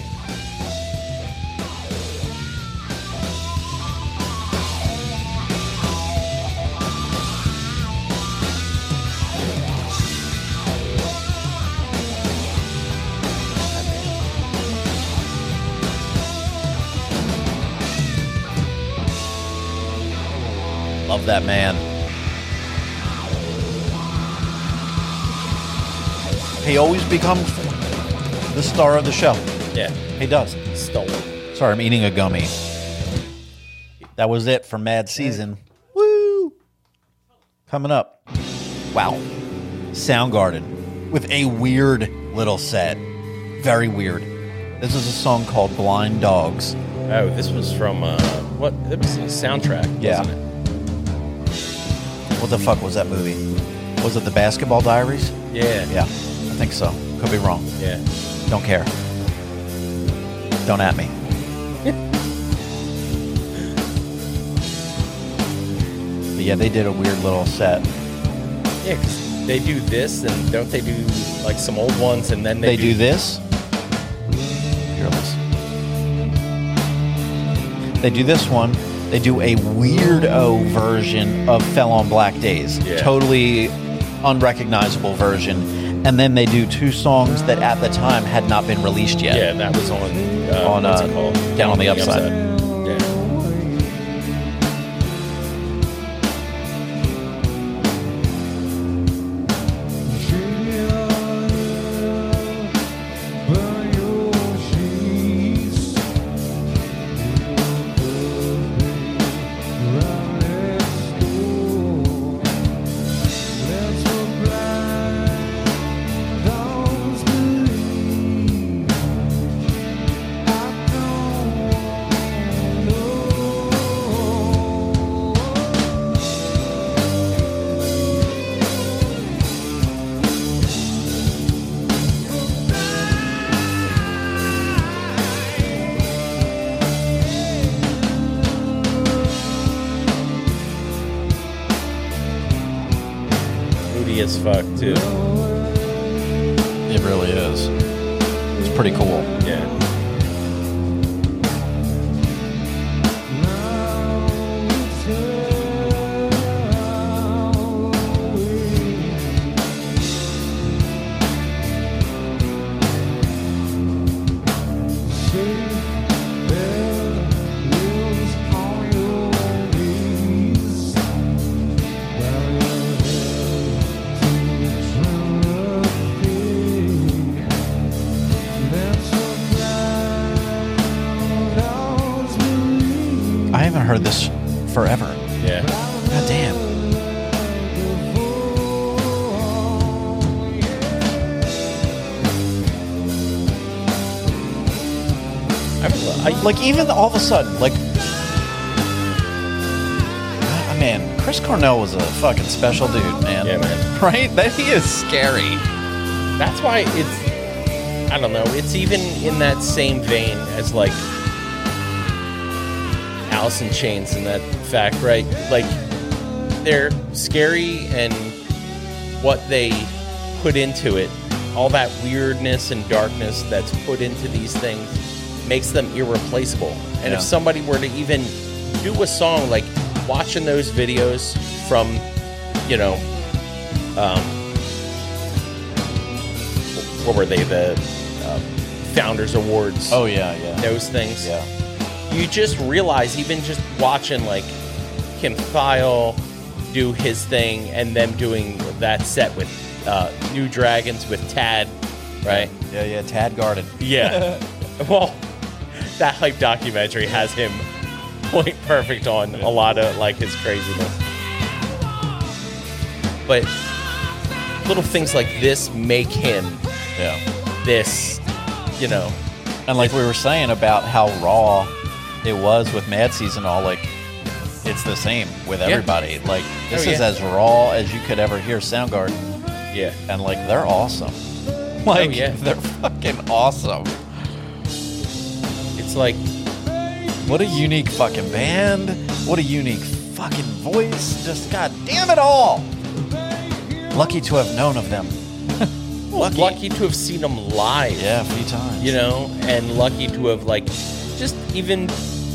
Love that man. He always becomes the star of the show. Yeah. He does. Stole. Sorry, I'm eating a gummy. That was it for Mad Season. Woo! Coming up. Wow. Soundgarden with a weird little set. Very weird. This is a song called Blind Dogs. Oh, this was from uh, what? It was a soundtrack. Yeah. Wasn't it? What the fuck was that movie? Was it the Basketball Diaries? Yeah. Yeah, I think so. Could be wrong. Yeah. Don't care. Don't at me. but yeah, they did a weird little set. Yeah, because they do this, and don't they do like some old ones, and then They they, do this. Here, listen. They do this one. They do a weirdo version of Fell on Black Days. Yeah. Totally unrecognizable version. And then they do two songs that at the time had not been released yet. Yeah, that was on uh, On, uh. Down on the Upside. Yeah. Like even all of a sudden, like, ah, man, Chris Cornell was a fucking special dude, man. Yeah, man. *laughs* Right? That he is scary. That's why it's. I don't know. It's even in that same vein as like Alice in Chains in that fact, right? Like they're scary and what they put into it, all that weirdness and darkness that's put into these things makes them irreplaceable. And Yeah. if somebody were to even do a song like watching those videos from, you know, um, what were they the uh, founders awards Oh yeah, yeah. those things Yeah. you just realize even just watching like kim Thayil do his thing and them doing that set with uh, new dragons with tad right Yeah, yeah. Tad Garden. yeah *laughs* well that hype documentary has him point perfect on a lot of like his craziness but little things like this make him Yeah. this you know And like we were saying about how raw it was with Mad Season, all like it's the same with everybody. Like this Oh, is as raw as you could ever hear Soundgarden, yeah and like they're awesome. Oh, like Oh, yeah. *laughs* they're fucking awesome. Like What a unique fucking band. What a unique fucking voice. Just god damn it all. Lucky to have known of them. lucky. lucky to have seen them live Yeah, a few times. you know and lucky to have like just even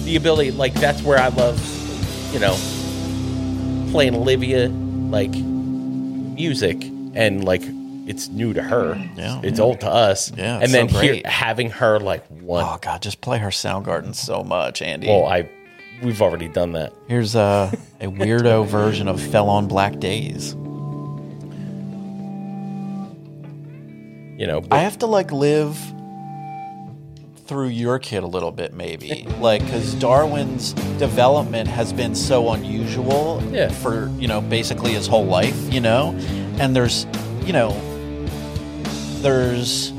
the ability like that's where i love you know playing olivia like music and like it's new to her Yeah. it's old to us Yeah, and then so here having her like one Oh god, just play her Soundgarden so much, Andy. well i we've already done that. Here's a, a *laughs* weirdo version of Fell on Black Days. You know, I have to like live through your kid a little bit, maybe. *laughs* like, because Darwin's development has been so unusual Yeah. for, you know, basically his whole life, you know? And there's, you know, there's.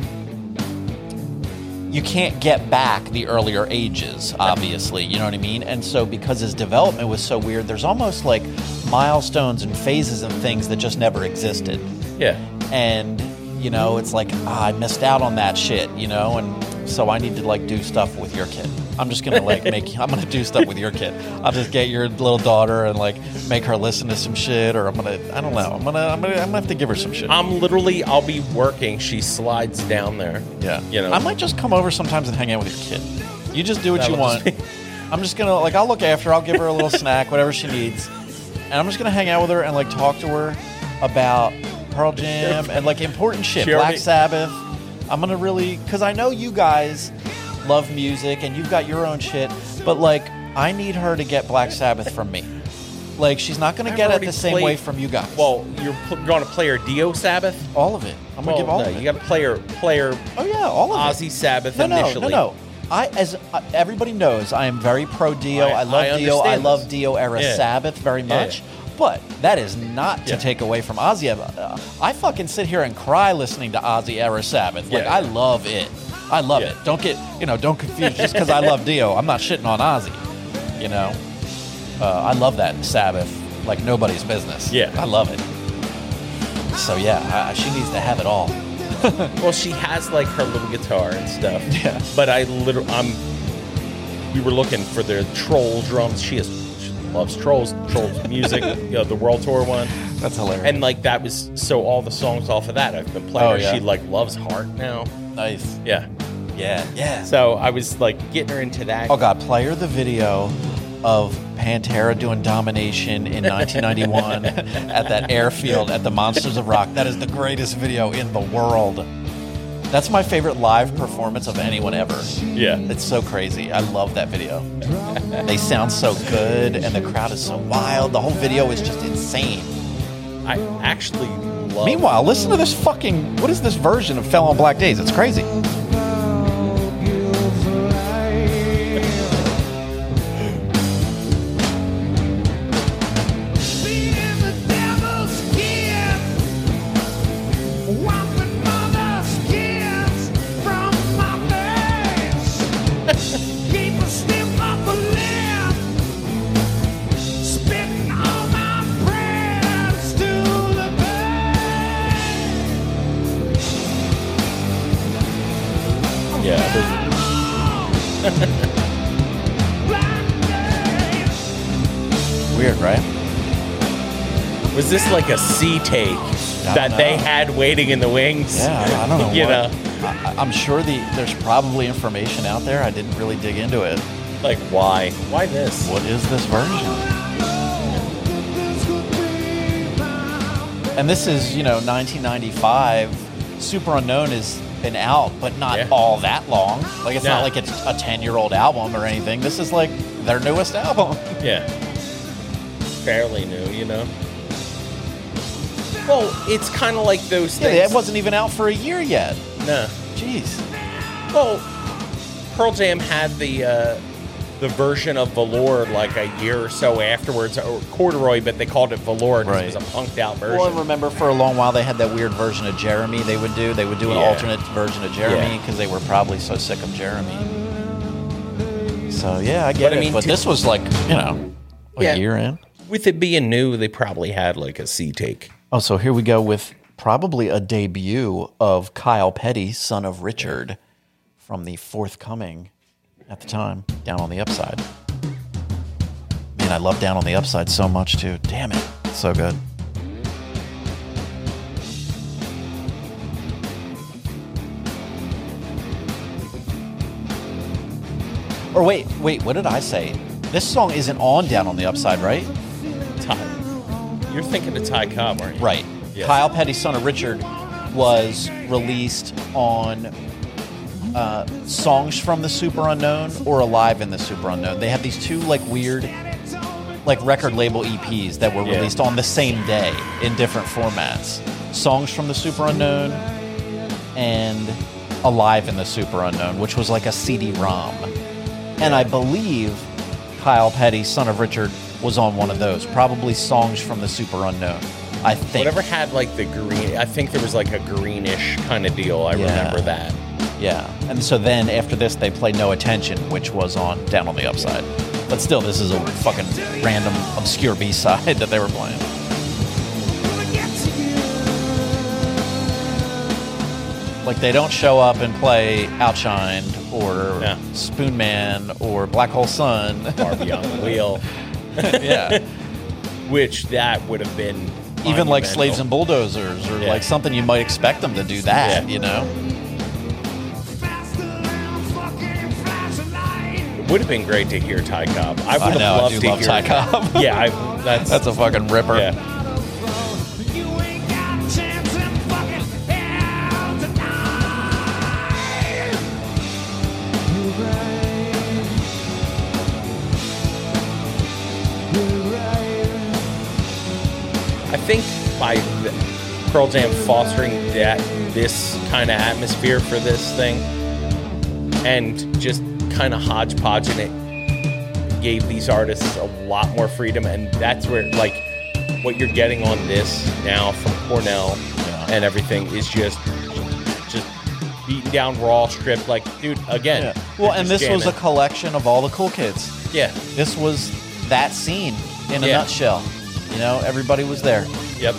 You can't get back the earlier ages, obviously. You know what I mean? And so, because his development was so weird, there's almost like milestones and phases and things that just never existed yeah, and you know it's like ah, i missed out on that shit you know and so i need to like do stuff with your kid. I'm just gonna like make i'm gonna do stuff with your kid. I'll just get your little daughter and like make her listen to some shit or i'm gonna i don't know. I'm gonna i'm gonna, I'm gonna have to give her some shit. I'm literally. I'll be working. She slides down there. yeah. You know. i might just come over sometimes and hang out with your kid. You just do what That you want. just i'm just gonna like i'll look after her. I'll give her a little snack whatever she needs. And i'm just gonna hang out with her and like talk to her about pearl jam and like important shit. Black sabbath i'm gonna really because i know you guys love music and you've got your own shit but like i need her to get black sabbath from me like she's not gonna I've get it the same played- way from you guys Well, you're pl- to play her Dio Sabbath. all of it i'm gonna Well, give all no, of it you got to play her. Play her oh yeah all of it Ozzy Sabbath no, no, initially. No, no, I as uh, everybody knows, I am very pro Dio. I- I, love I Dio. I understand love this. Dio era Yeah. Sabbath very Yeah. But that is not to Yeah. take away from Ozzy. Uh, I fucking sit here and cry listening to Ozzy era Sabbath. Like Yeah. I love it. I love it. Don't get you know don't confuse just because I *laughs* love Dio. I'm not shitting on Ozzy. You know, uh, I love that Sabbath like nobody's business. Yeah. I love it. So yeah, I, she needs to have it all. *laughs* Well, she has like her little guitar and stuff. Yeah. But I literally, I'm. We were looking for the troll drums. She has. Loves trolls. Trolls music. *laughs* you know, the world tour one. That's hilarious. And like that was so all the songs off of that uh, I've been playing. Oh, her. yeah. She like loves Heart now. nice. Yeah. Yeah. Yeah. So I was like getting her into that. Oh God, play her the video of Pantera doing Domination in 1991 *laughs* at that airfield at the Monsters of Rock. That is the greatest video in the world. That's my favorite live performance of anyone ever. Yeah. It's so crazy. I love that video. *laughs* they sound so good, and the crowd is so wild. The whole video is just insane. I actually love. Meanwhile, listen to this fucking. What is this version of Fell on Black Days? It's crazy. This like a C take that don't they had waiting in the wings? Yeah, I don't know. *laughs* you what. know, I, I'm sure the there's probably information out there. I didn't really dig into it. like why? Why this? What is this version? And this is, you know, 1995. Superunknown has been out, but not Yeah. all that long. Like it's No. not like it's a 10 year old album or anything. This is like their newest *laughs* album. Yeah. Fairly new, you know. Well, it's kind of like those Yeah, things. it wasn't even out for a year yet. No. Jeez. Well, Pearl Jam had the uh, the version of Velour like a year or so afterwards, or corduroy, but they called it Velour because it was a punked out version. Well, I remember for a long while they had that weird version of Jeremy they would do. They would do an Yeah. alternate version of Jeremy Yeah. because they were probably so sick of Jeremy. So yeah, I get But I it. mean, but this was like you know a Yeah. year in. With it being new, they probably had like a C take. Oh, so here we go with probably a debut of Kyle Petty, son of Richard, from the forthcoming at the time Down on the Upside. Man, I love Down on the Upside so much too. Damn it, so good. Or wait, wait, what did I say? This song isn't on Down on the Upside, right? Ty, you're thinking of Ty Cobb, aren't you? Right. Yes. Kyle Petty, son of Richard, was released on uh, songs from the Superunknown or Alive in the Superunknown. They have these two like weird, like record label EPs that were Yeah. released on the same day in different formats. Songs from the Superunknown and Alive in the Superunknown, which was like a CD-ROM. And I believe Kyle Petty, son of Richard, was on one of those. Probably songs from the Superunknown. I think. Whatever had like the green, I think there was like a greenish kind of deal. I Yeah. remember that. Yeah. And so then after this, they played No Attention, which was on Down on the Upside. But still, this is a fucking random, obscure B side *laughs* that they were playing. Like they don't show up and play Outshined or Yeah. Spoonman or Black Hole Sun. Barbie on the wheel, *laughs* *laughs* yeah. which that would have been Even like. Slaves and Bulldozers or Yeah. like something you might expect them to do that, Yeah. you know? It would have been great to hear Ty Cobb. I would I have know, I loved do to love hear Ty Cobb. yeah, I, that's *laughs* That's a fucking ripper. yeah. Think by the- Pearl Jam fostering that this kind of atmosphere for this thing, and just kind of hodgepodging it, gave these artists a lot more freedom, and that's where like what you're getting on this now from Cornell and everything is just just beaten down raw stripped like dude again Yeah. Well, and this was a collection of all the cool kids. yeah This was that scene in a Yeah. nutshell. You know, everybody was there yep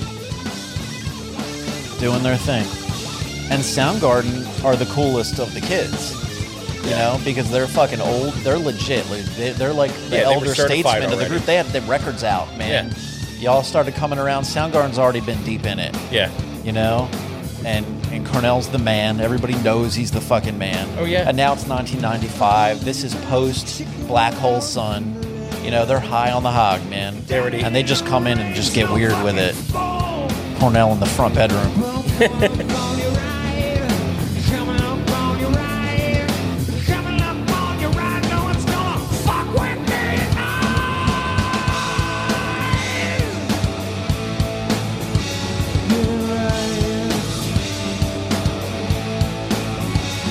doing their thing. And Soundgarden are the coolest of the kids. You know, because they're fucking old. They're legit. Like, they- They're like the Yeah, elder statesmen of the group. They had the records out, man. Yeah. Y'all started coming around. Soundgarden's already been deep in it. yeah you know and and cornell's the man everybody knows he's the fucking man Oh, yeah. and now it's 1995 this is post black hole sun you know they're high on the hog man. Already- and they just come in and just get weird with it. Cornell in the front bedroom. *laughs*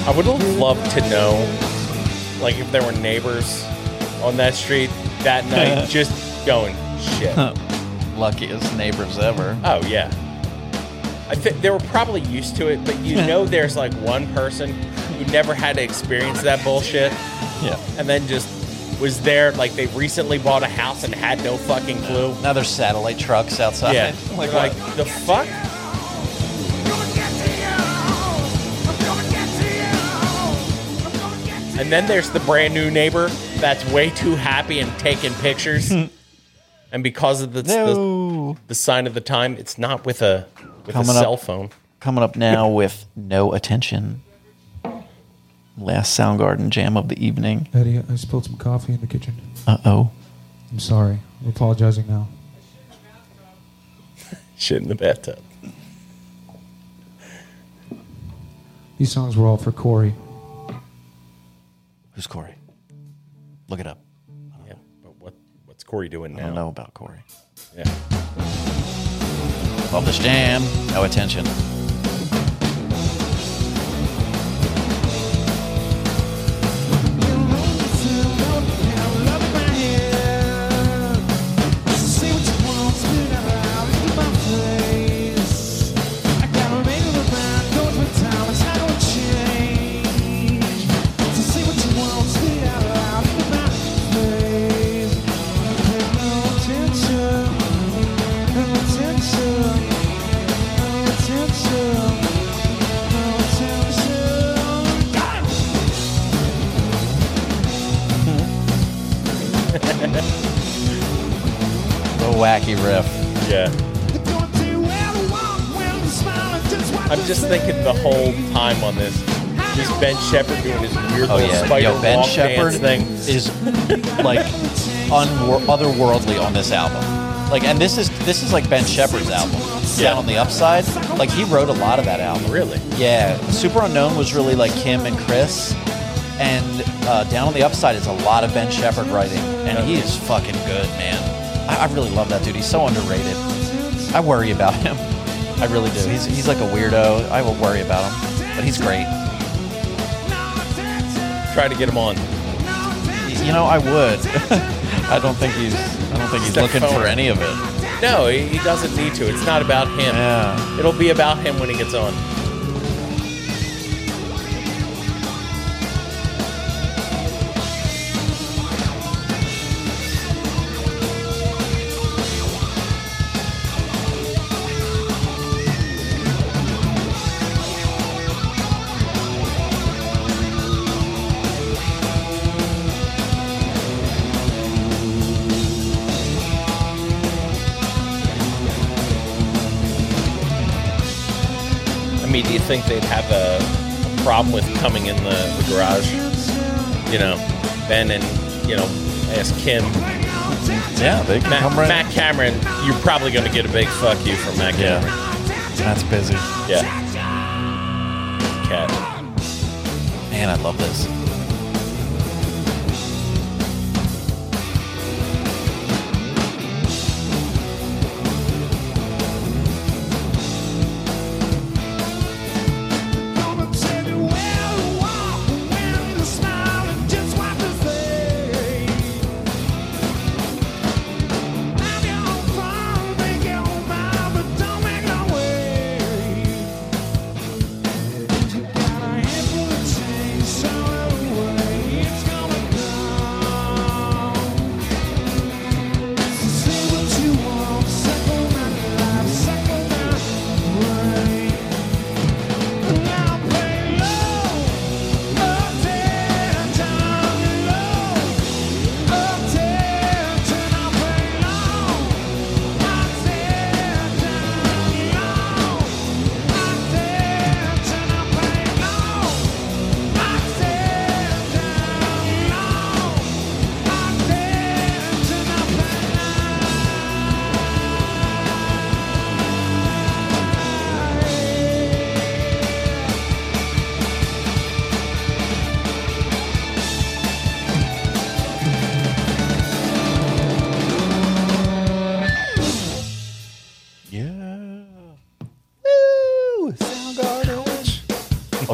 I would loved to know, like, if there were neighbors on that street that night, *laughs* just going shit. luckiest neighbors ever Oh yeah, I think they were probably used to it, but you know, there's like one person who never had to experience that bullshit, yeah and then just was there. Like they recently bought a house and had no fucking clue. now there's satellite trucks outside Yeah, *laughs* like, like, what? the fuck. And then there's the brand new neighbor that's way too happy and taking pictures. Hmm. and because of the, the the sign of the time, it's not with a with Coming a up. cell phone. coming up now with no attention last soundgarden jam of the evening Eddie, I spilled some coffee in the kitchen. uh-oh I'm sorry. I'm apologizing now. *laughs* Shit in the bathtub. These songs were all for Corey. Who's Corey? Look it up. Yeah, but what what's Corey doing I now? don't know about Corey. Yeah. Love this jam. No attention. Shepherd doing his weird Oh little yeah, spider yo, Ben walk Shepherd dance thing. is like unwor- otherworldly on this album. Like, and this is this is like Ben Shepherd's album. Down on the Upside. Like he wrote a lot of that album. Really? Yeah. Superunknown was really like him and Chris. And uh, Down on the Upside is a lot of Ben Shepherd writing. And he is fucking good, man. I, I really love that dude. He's so underrated. I worry about him. I really do. He's, he's like a weirdo. I will worry about him. But he's great. Try to get him on. You know, I would. *laughs* I don't think he's. I don't think he's Step looking for any of it. No, he, he doesn't need to. It's not about him. Yeah. It'll be about him when he gets on. Problem with coming in the, the garage? You know, Ben and, you know, ask Kim. Yeah, they can Matt, come right. Matt Cameron, you're probably going to get a big fuck you from Matt Yeah. Cameron. That's busy. Yeah. Cat. Man, I love this.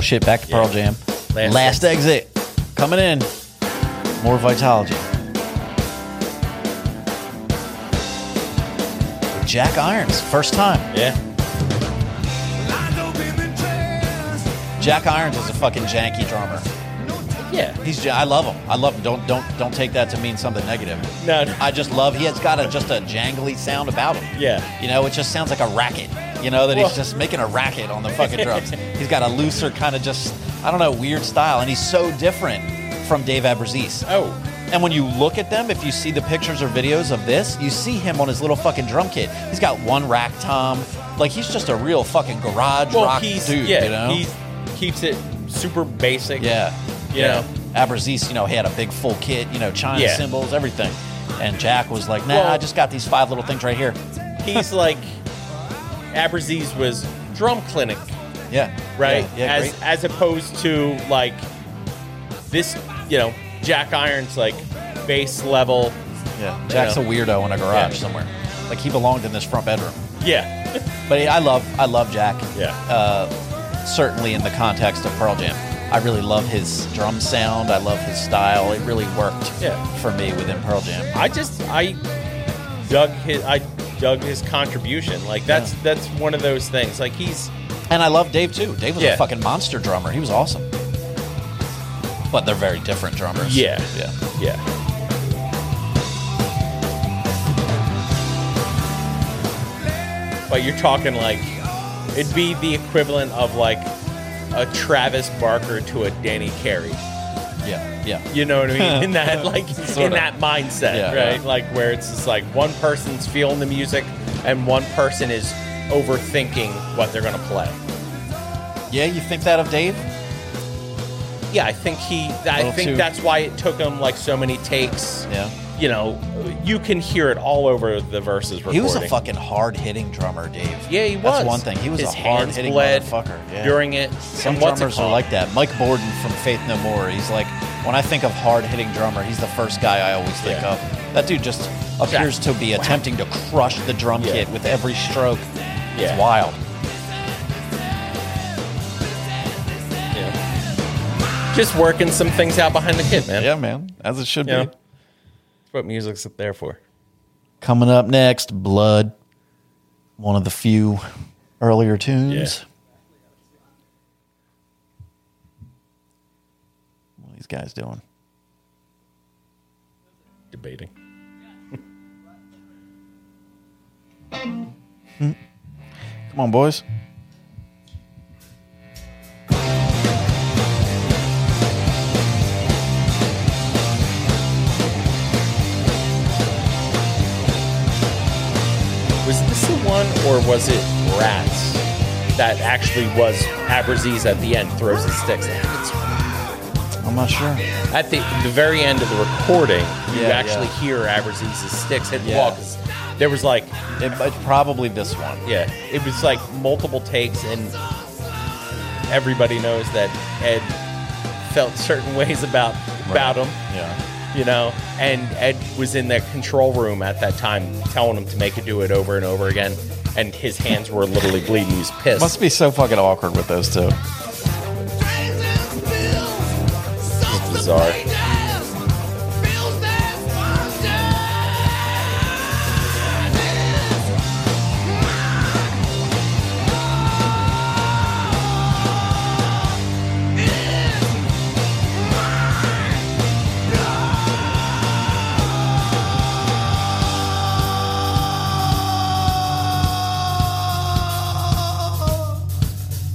Shit! Back to Pearl Jam. Last Last, exit. coming in. More Vitology. Jack Irons, first time. Yeah. Jack Irons is a fucking janky drummer. Yeah. He's I love him. I love him. Don't don't don't take that to mean something negative. No, no. I just love he has got a just a jangly sound about him. Yeah. You know, it just sounds like a racket. You know, that Well- he's just making a racket on the fucking drums. *laughs* he's got a looser kind of just I don't know, weird style. And he's so different from Dave Abruzzese. Oh. And when you look at them, if you see the pictures or videos of this, you see him on his little fucking drum kit. He's got one rack tom. Like he's just a real fucking garage Well, rock he's, dude, yeah, you know? he keeps it super basic. Yeah. You yeah. know? Abruzzese, you know, he had a big full kit, you know, China Yeah. cymbals, everything. And Jack was like, nah, Well- I just got these five little things right here. He's like, *laughs* Abruzzese was drum clinic, Yeah. right? Yeah, yeah, as great. as opposed to like this, you know, Jack Irons like bass level. Yeah. Jack's a weirdo in a garage Yeah. somewhere. Like he belonged in this front bedroom. Yeah. But I love I love Jack. Yeah. Uh, certainly in the context of Pearl Jam. I really love his drum sound. I love his style. It really worked Yeah. for me within Pearl Jam. I just I dug his I dug his contribution. Like that's that's one of those things. Like he's And I love Dave too. Dave was Yeah. a fucking monster drummer. He was awesome. But they're very different drummers. yeah Yeah. yeah. But you're talking like it'd be the equivalent of like a Travis Barker to a Danny Carey. Yeah. Yeah. You know what I mean? In that *laughs* like in Sorta. that mindset, Yeah, right? yeah. Like where it's just like one person's feeling the music and one person is overthinking what they're gonna play. Yeah, you think that of Dave? Yeah, I think he. I think too- that's why it took him like so many takes. Yeah. you know, you can hear it all over the verses recording. He was a fucking hard hitting drummer, Dave. Yeah, he was. That's one thing. He was His a hard hitting motherfucker. Yeah. during it. Some drummers are like that. Mike Bordin from Faith No More. He's like, when I think of hard hitting drummer, he's the first guy I always think Yeah. of. That dude just appears to be attempting to crush the drum Yeah. kit with every stroke. Yeah. It's wild. Yeah. Just working some things out behind the kit, man. Yeah, man. As it should You know, be. That's what music's there for. Coming up next, Blood. One of the few earlier tunes. What are these guys doing? Debating. Hmm. Come on, boys. Was this the one, or was it Rats that actually was Abruzzese at the end throws his sticks? I'm not sure. At the the very end of the recording, you Yeah, actually yeah. hear Abruzzese's sticks hit the Yeah. wall. 'cause There was like, It, it's probably this one. yeah, it was like multiple takes, and everybody knows that Ed felt *laughs* certain ways about about him. Yeah. you know and ed was in the control room at that time telling him to make it do it over and over again and his hands were literally bleeding he was pissed Must be so fucking awkward with those two. Bizarre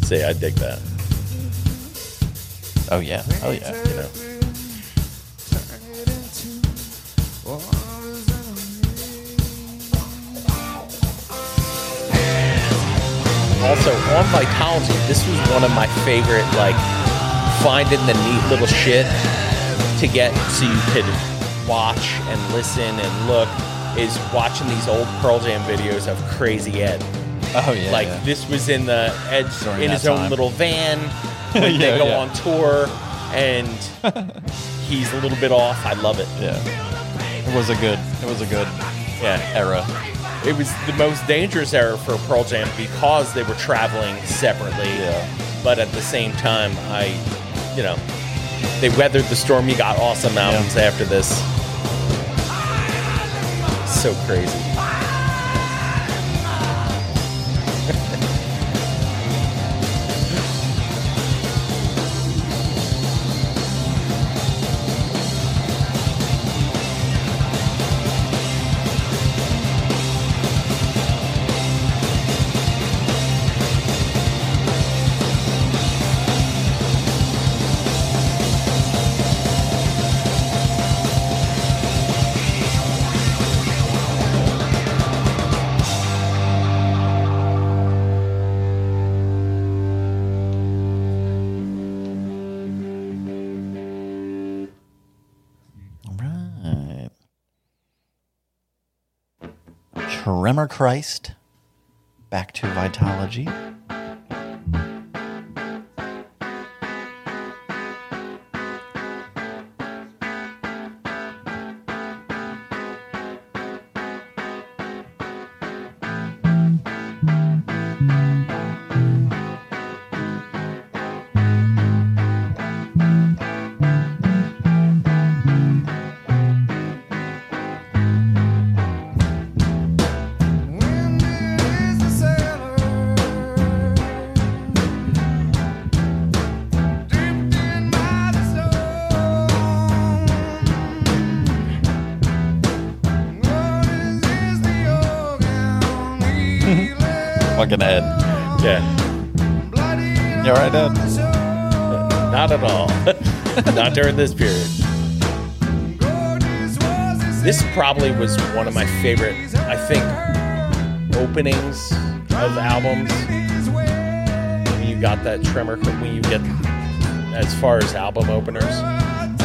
see i dig that Oh yeah. Oh yeah. Also on vitology this was one of my favorite like finding the neat little shit to get so you could watch and listen and look is watching these old pearl jam videos of crazy ed Oh yeah. like yeah. this was in the Ed's During in his own little van *laughs* when Yeah, they go yeah. on tour and *laughs* he's a little bit off. I love it. Yeah. It was a good. It was a good Yeah. era. It was the most dangerous era for Pearl Jam because they were traveling separately. Yeah. But at the same time, I, you know, they weathered the storm. You got awesome albums after this. So crazy. Tremor Christ. Back to Vitology. Not during this period. gorgeous was the This probably was one of my favorite, I think, openings of albums. When you got that tremor, when you get as far as album openers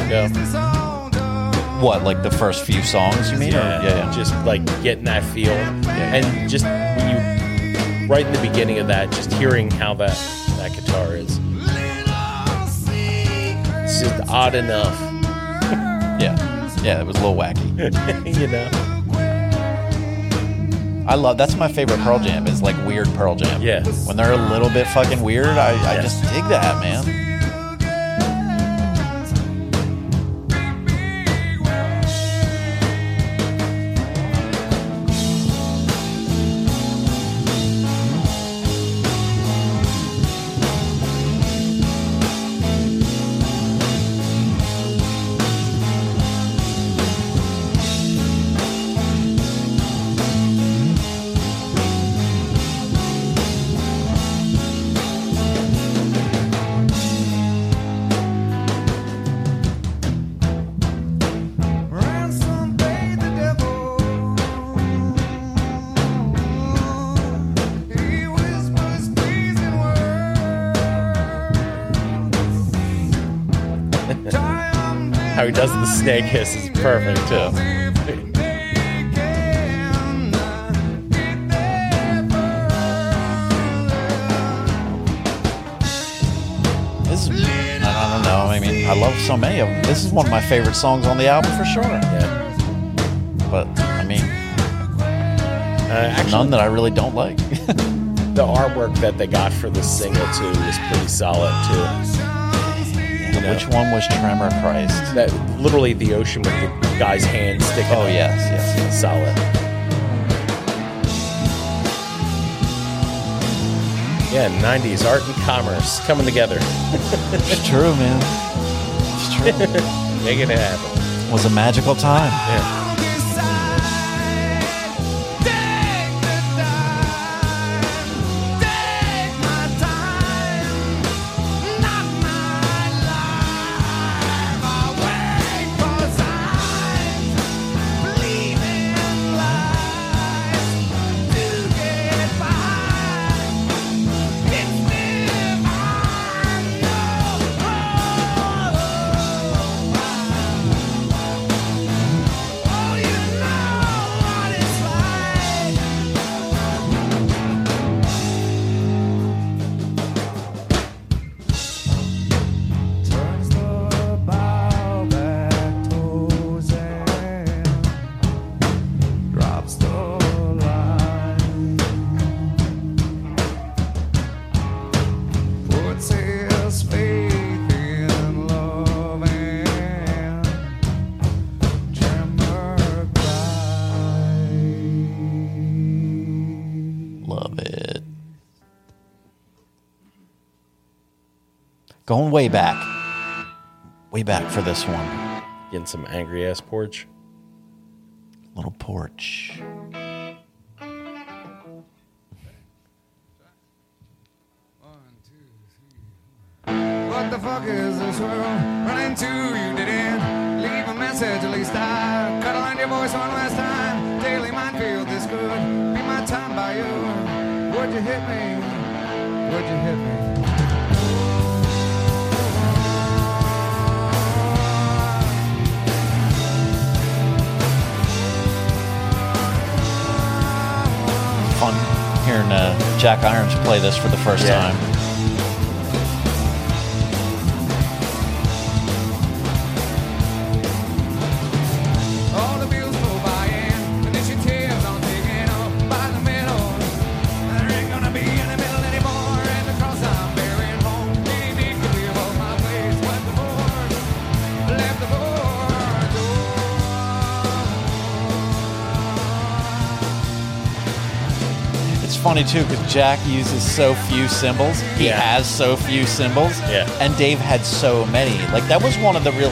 go. It's all done. What, like the first few songs? You mean? Yeah, yeah, yeah. just like getting that feel, and just when you right in the beginning of that, just hearing how that it's just odd enough, *laughs* yeah, yeah. It was a little wacky. *laughs* you know. I love. That's my favorite Pearl Jam. Is like weird Pearl Jam. Yeah. When they're a little bit fucking weird, I, I just dig that, man. Does the snake hiss is perfect too. I don't know. I mean, I love so many of them. This is one of my favorite songs on the album for sure. Yeah. But I mean, Uh, actually, none that I really don't like. *laughs* the artwork that they got for this single too is pretty solid too. Know, Which one was Tremor Christ? that literally the ocean with the guy's hand sticking. Oh up. yes, yes, yes. solid. Yeah, '90s art and commerce coming together, It's true, man. It's true. *laughs* making it happen. It was a magical time. Yeah. Going way back. Way back for this one. Getting some angry ass porch. Little porch. What the fuck is this world running to? You didn't leave a message, at least I cut on your voice one last time. Daily minefield, this could be my time by you. Would you hit me? Jack Irons play this for the first Yeah. time. Funny too because Jack uses so few cymbals. He Yeah. has so few cymbals. Yeah. And Dave had so many. Like that was one of the real,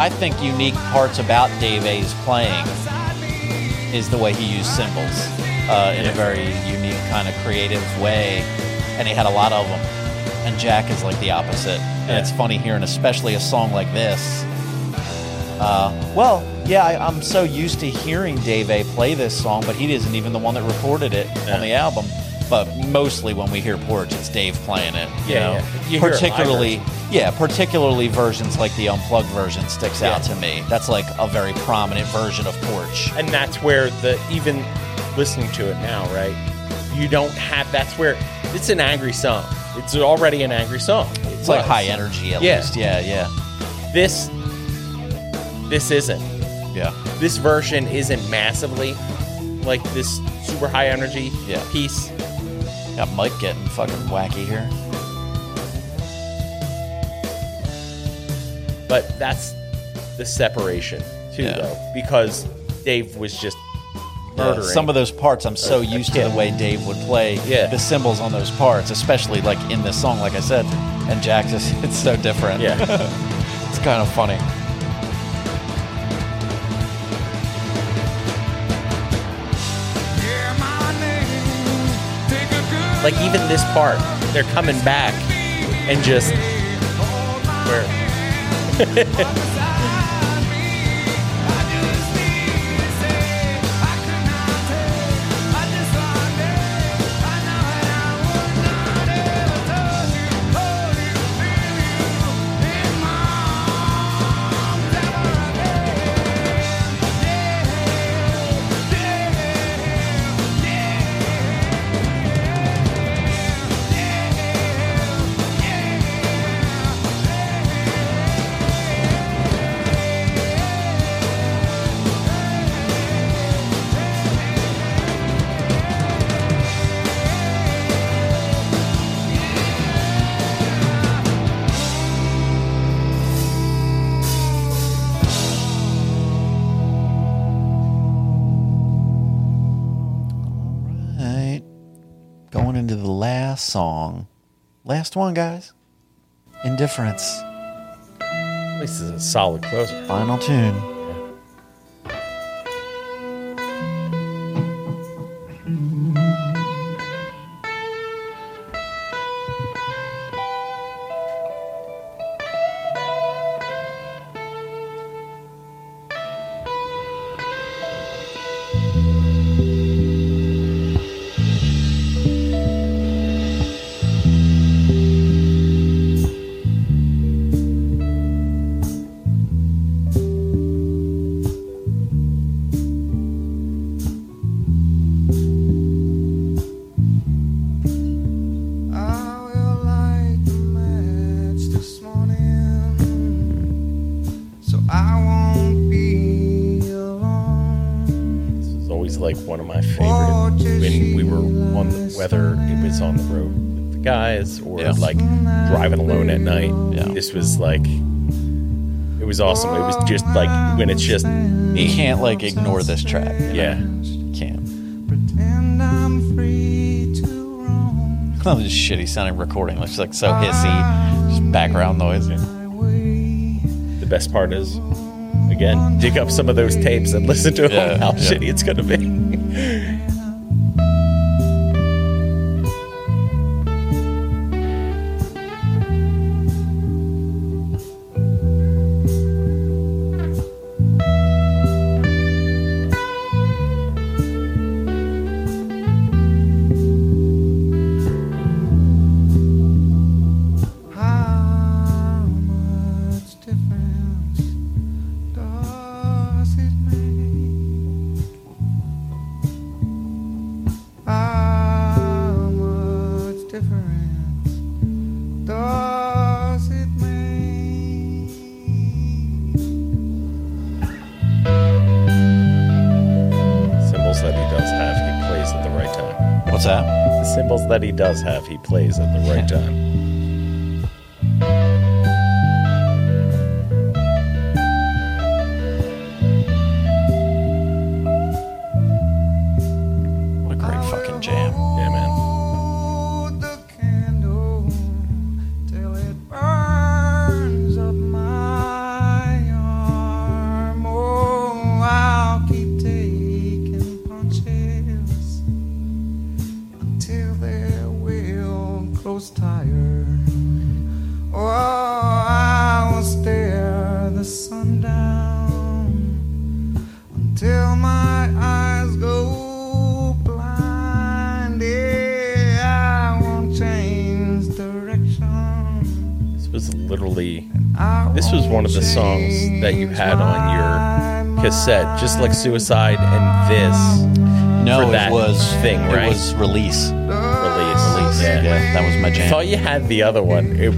I think, unique parts about Dave A's playing is the way he used cymbals uh, in a very unique kind of creative way, and he had a lot of them. And Jack is like the opposite. And it's funny hearing, especially a song like this. Uh, well, yeah, I, I'm so used to hearing Dave A play this song, but he isn't even the one that recorded it on the album. But mostly when we hear Porch, it's Dave playing it. You Yeah, know, yeah. You particularly Yeah, particularly versions like the unplugged version sticks out to me. That's like a very prominent version of Porch. and that's where the even listening to it now, right? You don't have. That's where it's an angry song. It's already an angry song. It's like high energy at Yeah. least. Yeah, yeah, This, this isn't. yeah. This version isn't massively like this super high energy Yeah. piece. Got Mike getting fucking wacky here. but that's the separation too, Yeah. though, because Dave was just murdering. some of those parts, I'm so used to the way Dave would play Yeah. the cymbals on those parts, especially like in this song, like I said. And Jack just, *laughs* it's so different. Yeah. *laughs* it's kind of funny. Like even this part, they're coming back and just where *laughs* song. Last one, guys. Indifference. This is a solid closer. Final tune. Was like it was awesome. It was just like when it's just You can't like ignore this track. yeah. You can't. Pretend I'm free to roam *laughs* That was just shitty sounding recording. It's like so hissy. Just background noise. my. The best part is again, dig up some of those tapes and listen to Yeah, how yeah. shitty it's gonna be. Does have, he plays at the right will grows tired. Oh, I will stare the sun down until my eyes go blind. Yeah, I won't change direction. This was literally. This was one of the songs that you had on your cassette, just like Suicide and this No, for that it was thing, It was release. Release. Release. Yeah. Yeah, that was my jam. I thought you had the other one it,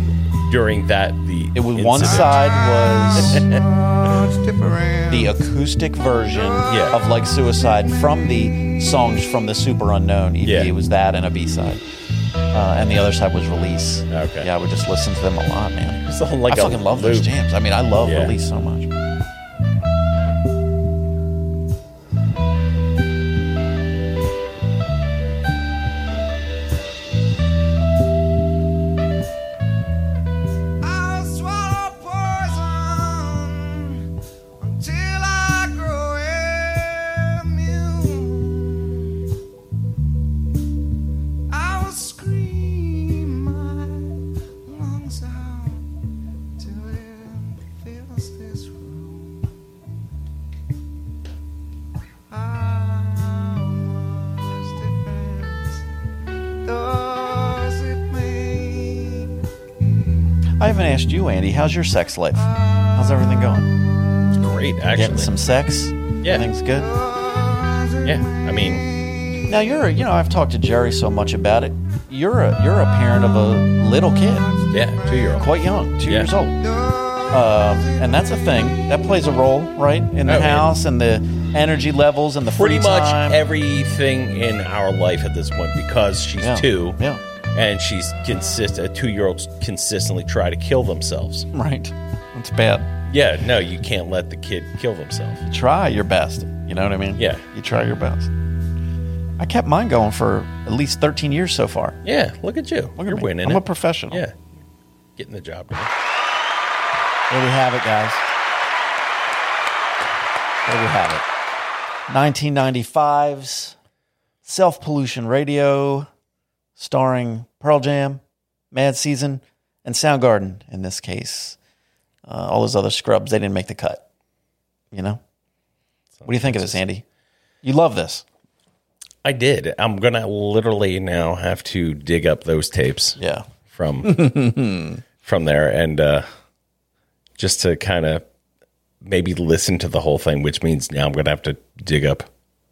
during that. The It was one incident. side was *laughs* the acoustic version Yeah. of like Suicide from the songs from the Superunknown EP. Yeah. It was that and a B side. Uh, and the other side was release. Okay. Yeah, I would just listen to them a lot, man. It's all like I a fucking love those jams. I mean, I love Yeah. release so much. How's your sex life? How's everything going? It's great, actually. Getting some sex? Yeah. Everything's good? Yeah, I mean, Now you're, you know, I've talked to Jerry so much about it. You're a, you're a parent of a little kid, yeah, two year old. quite young, two Yeah. years old, um, and that's a thing that plays a role, right, in the Oh, yeah. house and the energy levels and the Pretty much time. everything in our life at this point because she's Yeah. two. Yeah. And she's consist uh, a two year olds consistently try to kill themselves. right. That's bad. Yeah, no, you can't let the kid kill themselves. Try your best. You know what I mean? Yeah. You try your best. I kept mine going for at least 13 years so far. Yeah, look at you. Look You're me. winning. I'm it. a professional. Yeah, getting the job done. There we have it, guys. There we have it. 1995's Self Pollution Radio, starring Pearl Jam, Mad Season, and Soundgarden in this case. Uh, all those other scrubs, they didn't make the cut. You know? What do you think of this, Andy? You love this. I did. I'm gonna literally now have to dig up those tapes Yeah. from *laughs* from there and uh, just to kind of maybe listen to the whole thing, which means now I'm gonna have to dig up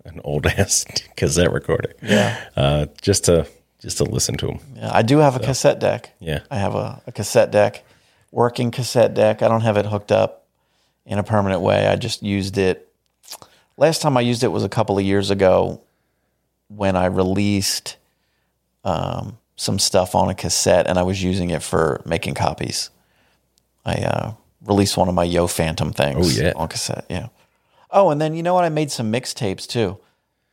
an old *laughs* ass cassette recording. Yeah. uh, just to just to listen to them. Yeah, I do have a cassette deck. Yeah. I have a, a cassette deck, working cassette deck. I don't have it hooked up in a permanent way. I just used it. Last time I used it was a couple of years ago when I released um, some stuff on a cassette and I was using it for making copies. I uh, released one of my Yo Phantom things Oh, yeah. on cassette. Yeah. Oh, and then you know what? I made some mixtapes too.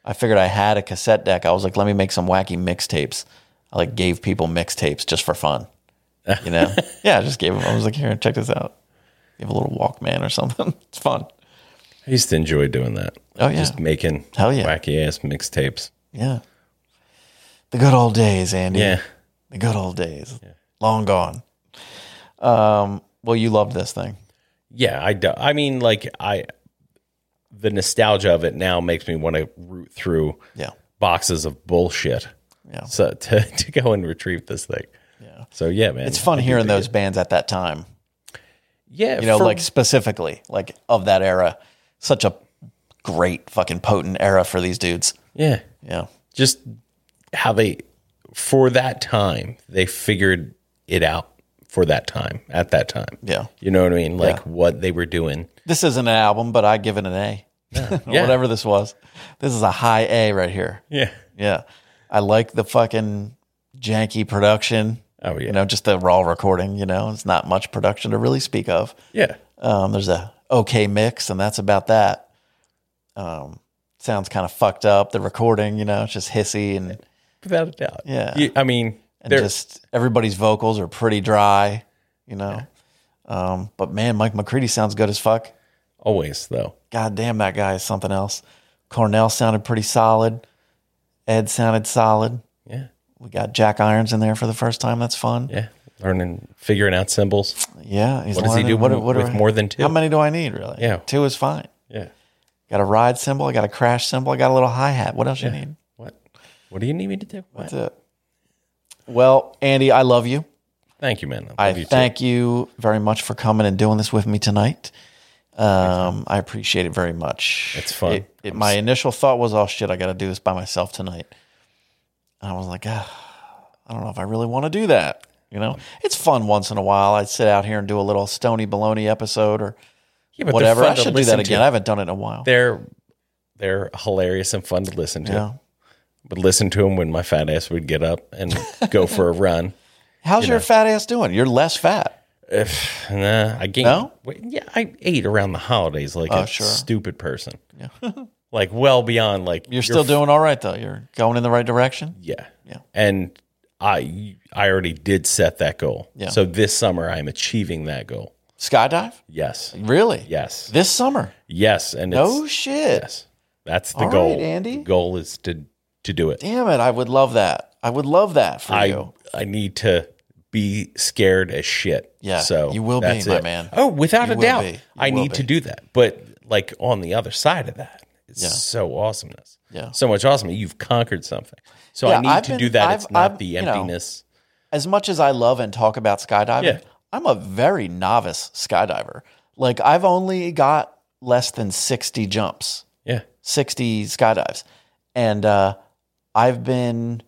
I figured I had a cassette deck. I was like, let me make some wacky mixtapes. I like gave people mixtapes just for fun. You know? *laughs* yeah, I just gave them. I was like, here, check this out. Give a little Walkman or something. *laughs* It's fun. I used to enjoy doing that. Oh, yeah. just making Hell yeah. wacky ass mixtapes. Yeah. The good old days, Andy. Yeah. The good old days. Long gone. Um, well, you loved this thing. Yeah, I do. I mean, like I, the nostalgia of it now makes me want to root through Yeah. boxes of bullshit. Yeah. So *laughs* to to go and retrieve this thing. Yeah. So yeah, man, It's fun hearing those it. bands at that time. Yeah, You know, for- like specifically, like of that era. Such a great fucking potent era for these dudes. yeah, Yeah. just how they for that time they figured it out for that time at that time. Yeah. You know what I mean? Like Yeah. what they were doing. This isn't an album, but I give it an A. *laughs* Yeah. Whatever this was. This is a high A right here. Yeah. Yeah. I like the fucking janky production. Oh yeah. You know, just the raw recording, you know, it's not much production to really speak of. yeah. Um, there's a okay mix, and that's about that. Um, sounds kind of fucked up. The recording, you know, it's just hissy and Without a doubt. Yeah. You- I mean, and there- just everybody's vocals are pretty dry, you know. Um, but man, Mike McCready sounds good as fuck. always though. God damn, that guy is something else. Cornell sounded pretty solid. Ed sounded solid. Yeah. We got Jack Irons in there for the first time. That's fun. Yeah. Learning, figuring out cymbals. Yeah. he's What does he learning- do with more than two? How many do I need, really? Yeah. Two is fine. Yeah. Got a ride cymbal. I got a crash cymbal. I got a little hi hat. What else you need? What? What do you need me to do? That's it. Well, Andy, I love you. Thank you, man. I love you too. thank you very much for coming and doing this with me tonight. Um, I appreciate it very much. It's fun. It, it, my initial thought was, "Oh shit, I got to do this by myself tonight." And I was like, ah, "I don't know if I really want to do that." You know, it's fun once in a while. I'd sit out here and do a little Stony Baloney episode or Yeah, whatever. I should do that again. to. I haven't done it in a while. They're they're hilarious and fun to listen to. Yeah. Would listen to him when my fat ass would get up and go for a *laughs* run. How's you your know. fat ass doing? You're less fat. If nah, I gained. No? wait, yeah, I ate around the holidays like Oh, a sure. stupid person. Yeah, *laughs* like well beyond like You're still doing all right though. You're going in the right direction. Yeah, Yeah. And I I already did set that goal. Yeah. So this summer I'm achieving that goal. Skydive? Yes. Really? Yes. This summer? Yes. And No shit. yes, that's the All goal. right, Andy. The goal is to to do it. Damn it! I would love that. I would love that for I you. I need to be scared as shit. Yeah, so you will be, my it. man. Oh, without You a doubt, I need to do that. But like on the other side of that, it's Yeah. so awesomeness. Yeah. so much awesome. You've conquered something. So Yeah, I need I've to been- do that. I've- it's not I've- the you know, emptiness. As much as I love and talk about skydiving, Yeah. I'm a very novice skydiver. Like I've only got less than sixty jumps, yeah, sixty skydives, and uh, I've been,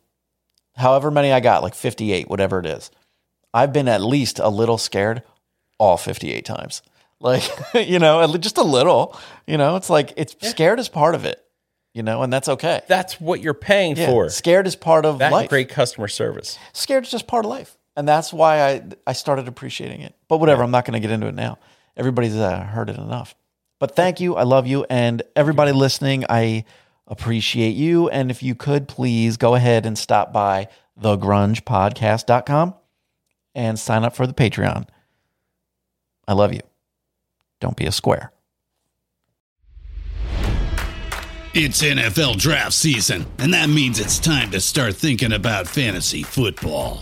however many I got, like fifty-eight, whatever it is. I've been at least a little scared all fifty-eight times. Like *laughs* you know, just a little. You know, it's like it's scared is part of it. You know, and that's okay. That's what you're paying Yeah, for. Scared is part of That life. great customer service. Scared is just part of life, and that's why I I started appreciating it. But whatever, I'm not going to get into it now. Everybody's uh, heard it enough. But thank you, I love you, and everybody listening, I appreciate you. And if you could please go ahead and stop by thegrungepodcast.com and sign up for the Patreon. I love you. Don't be a square. It's NFL draft season, and that means it's time to start thinking about fantasy football.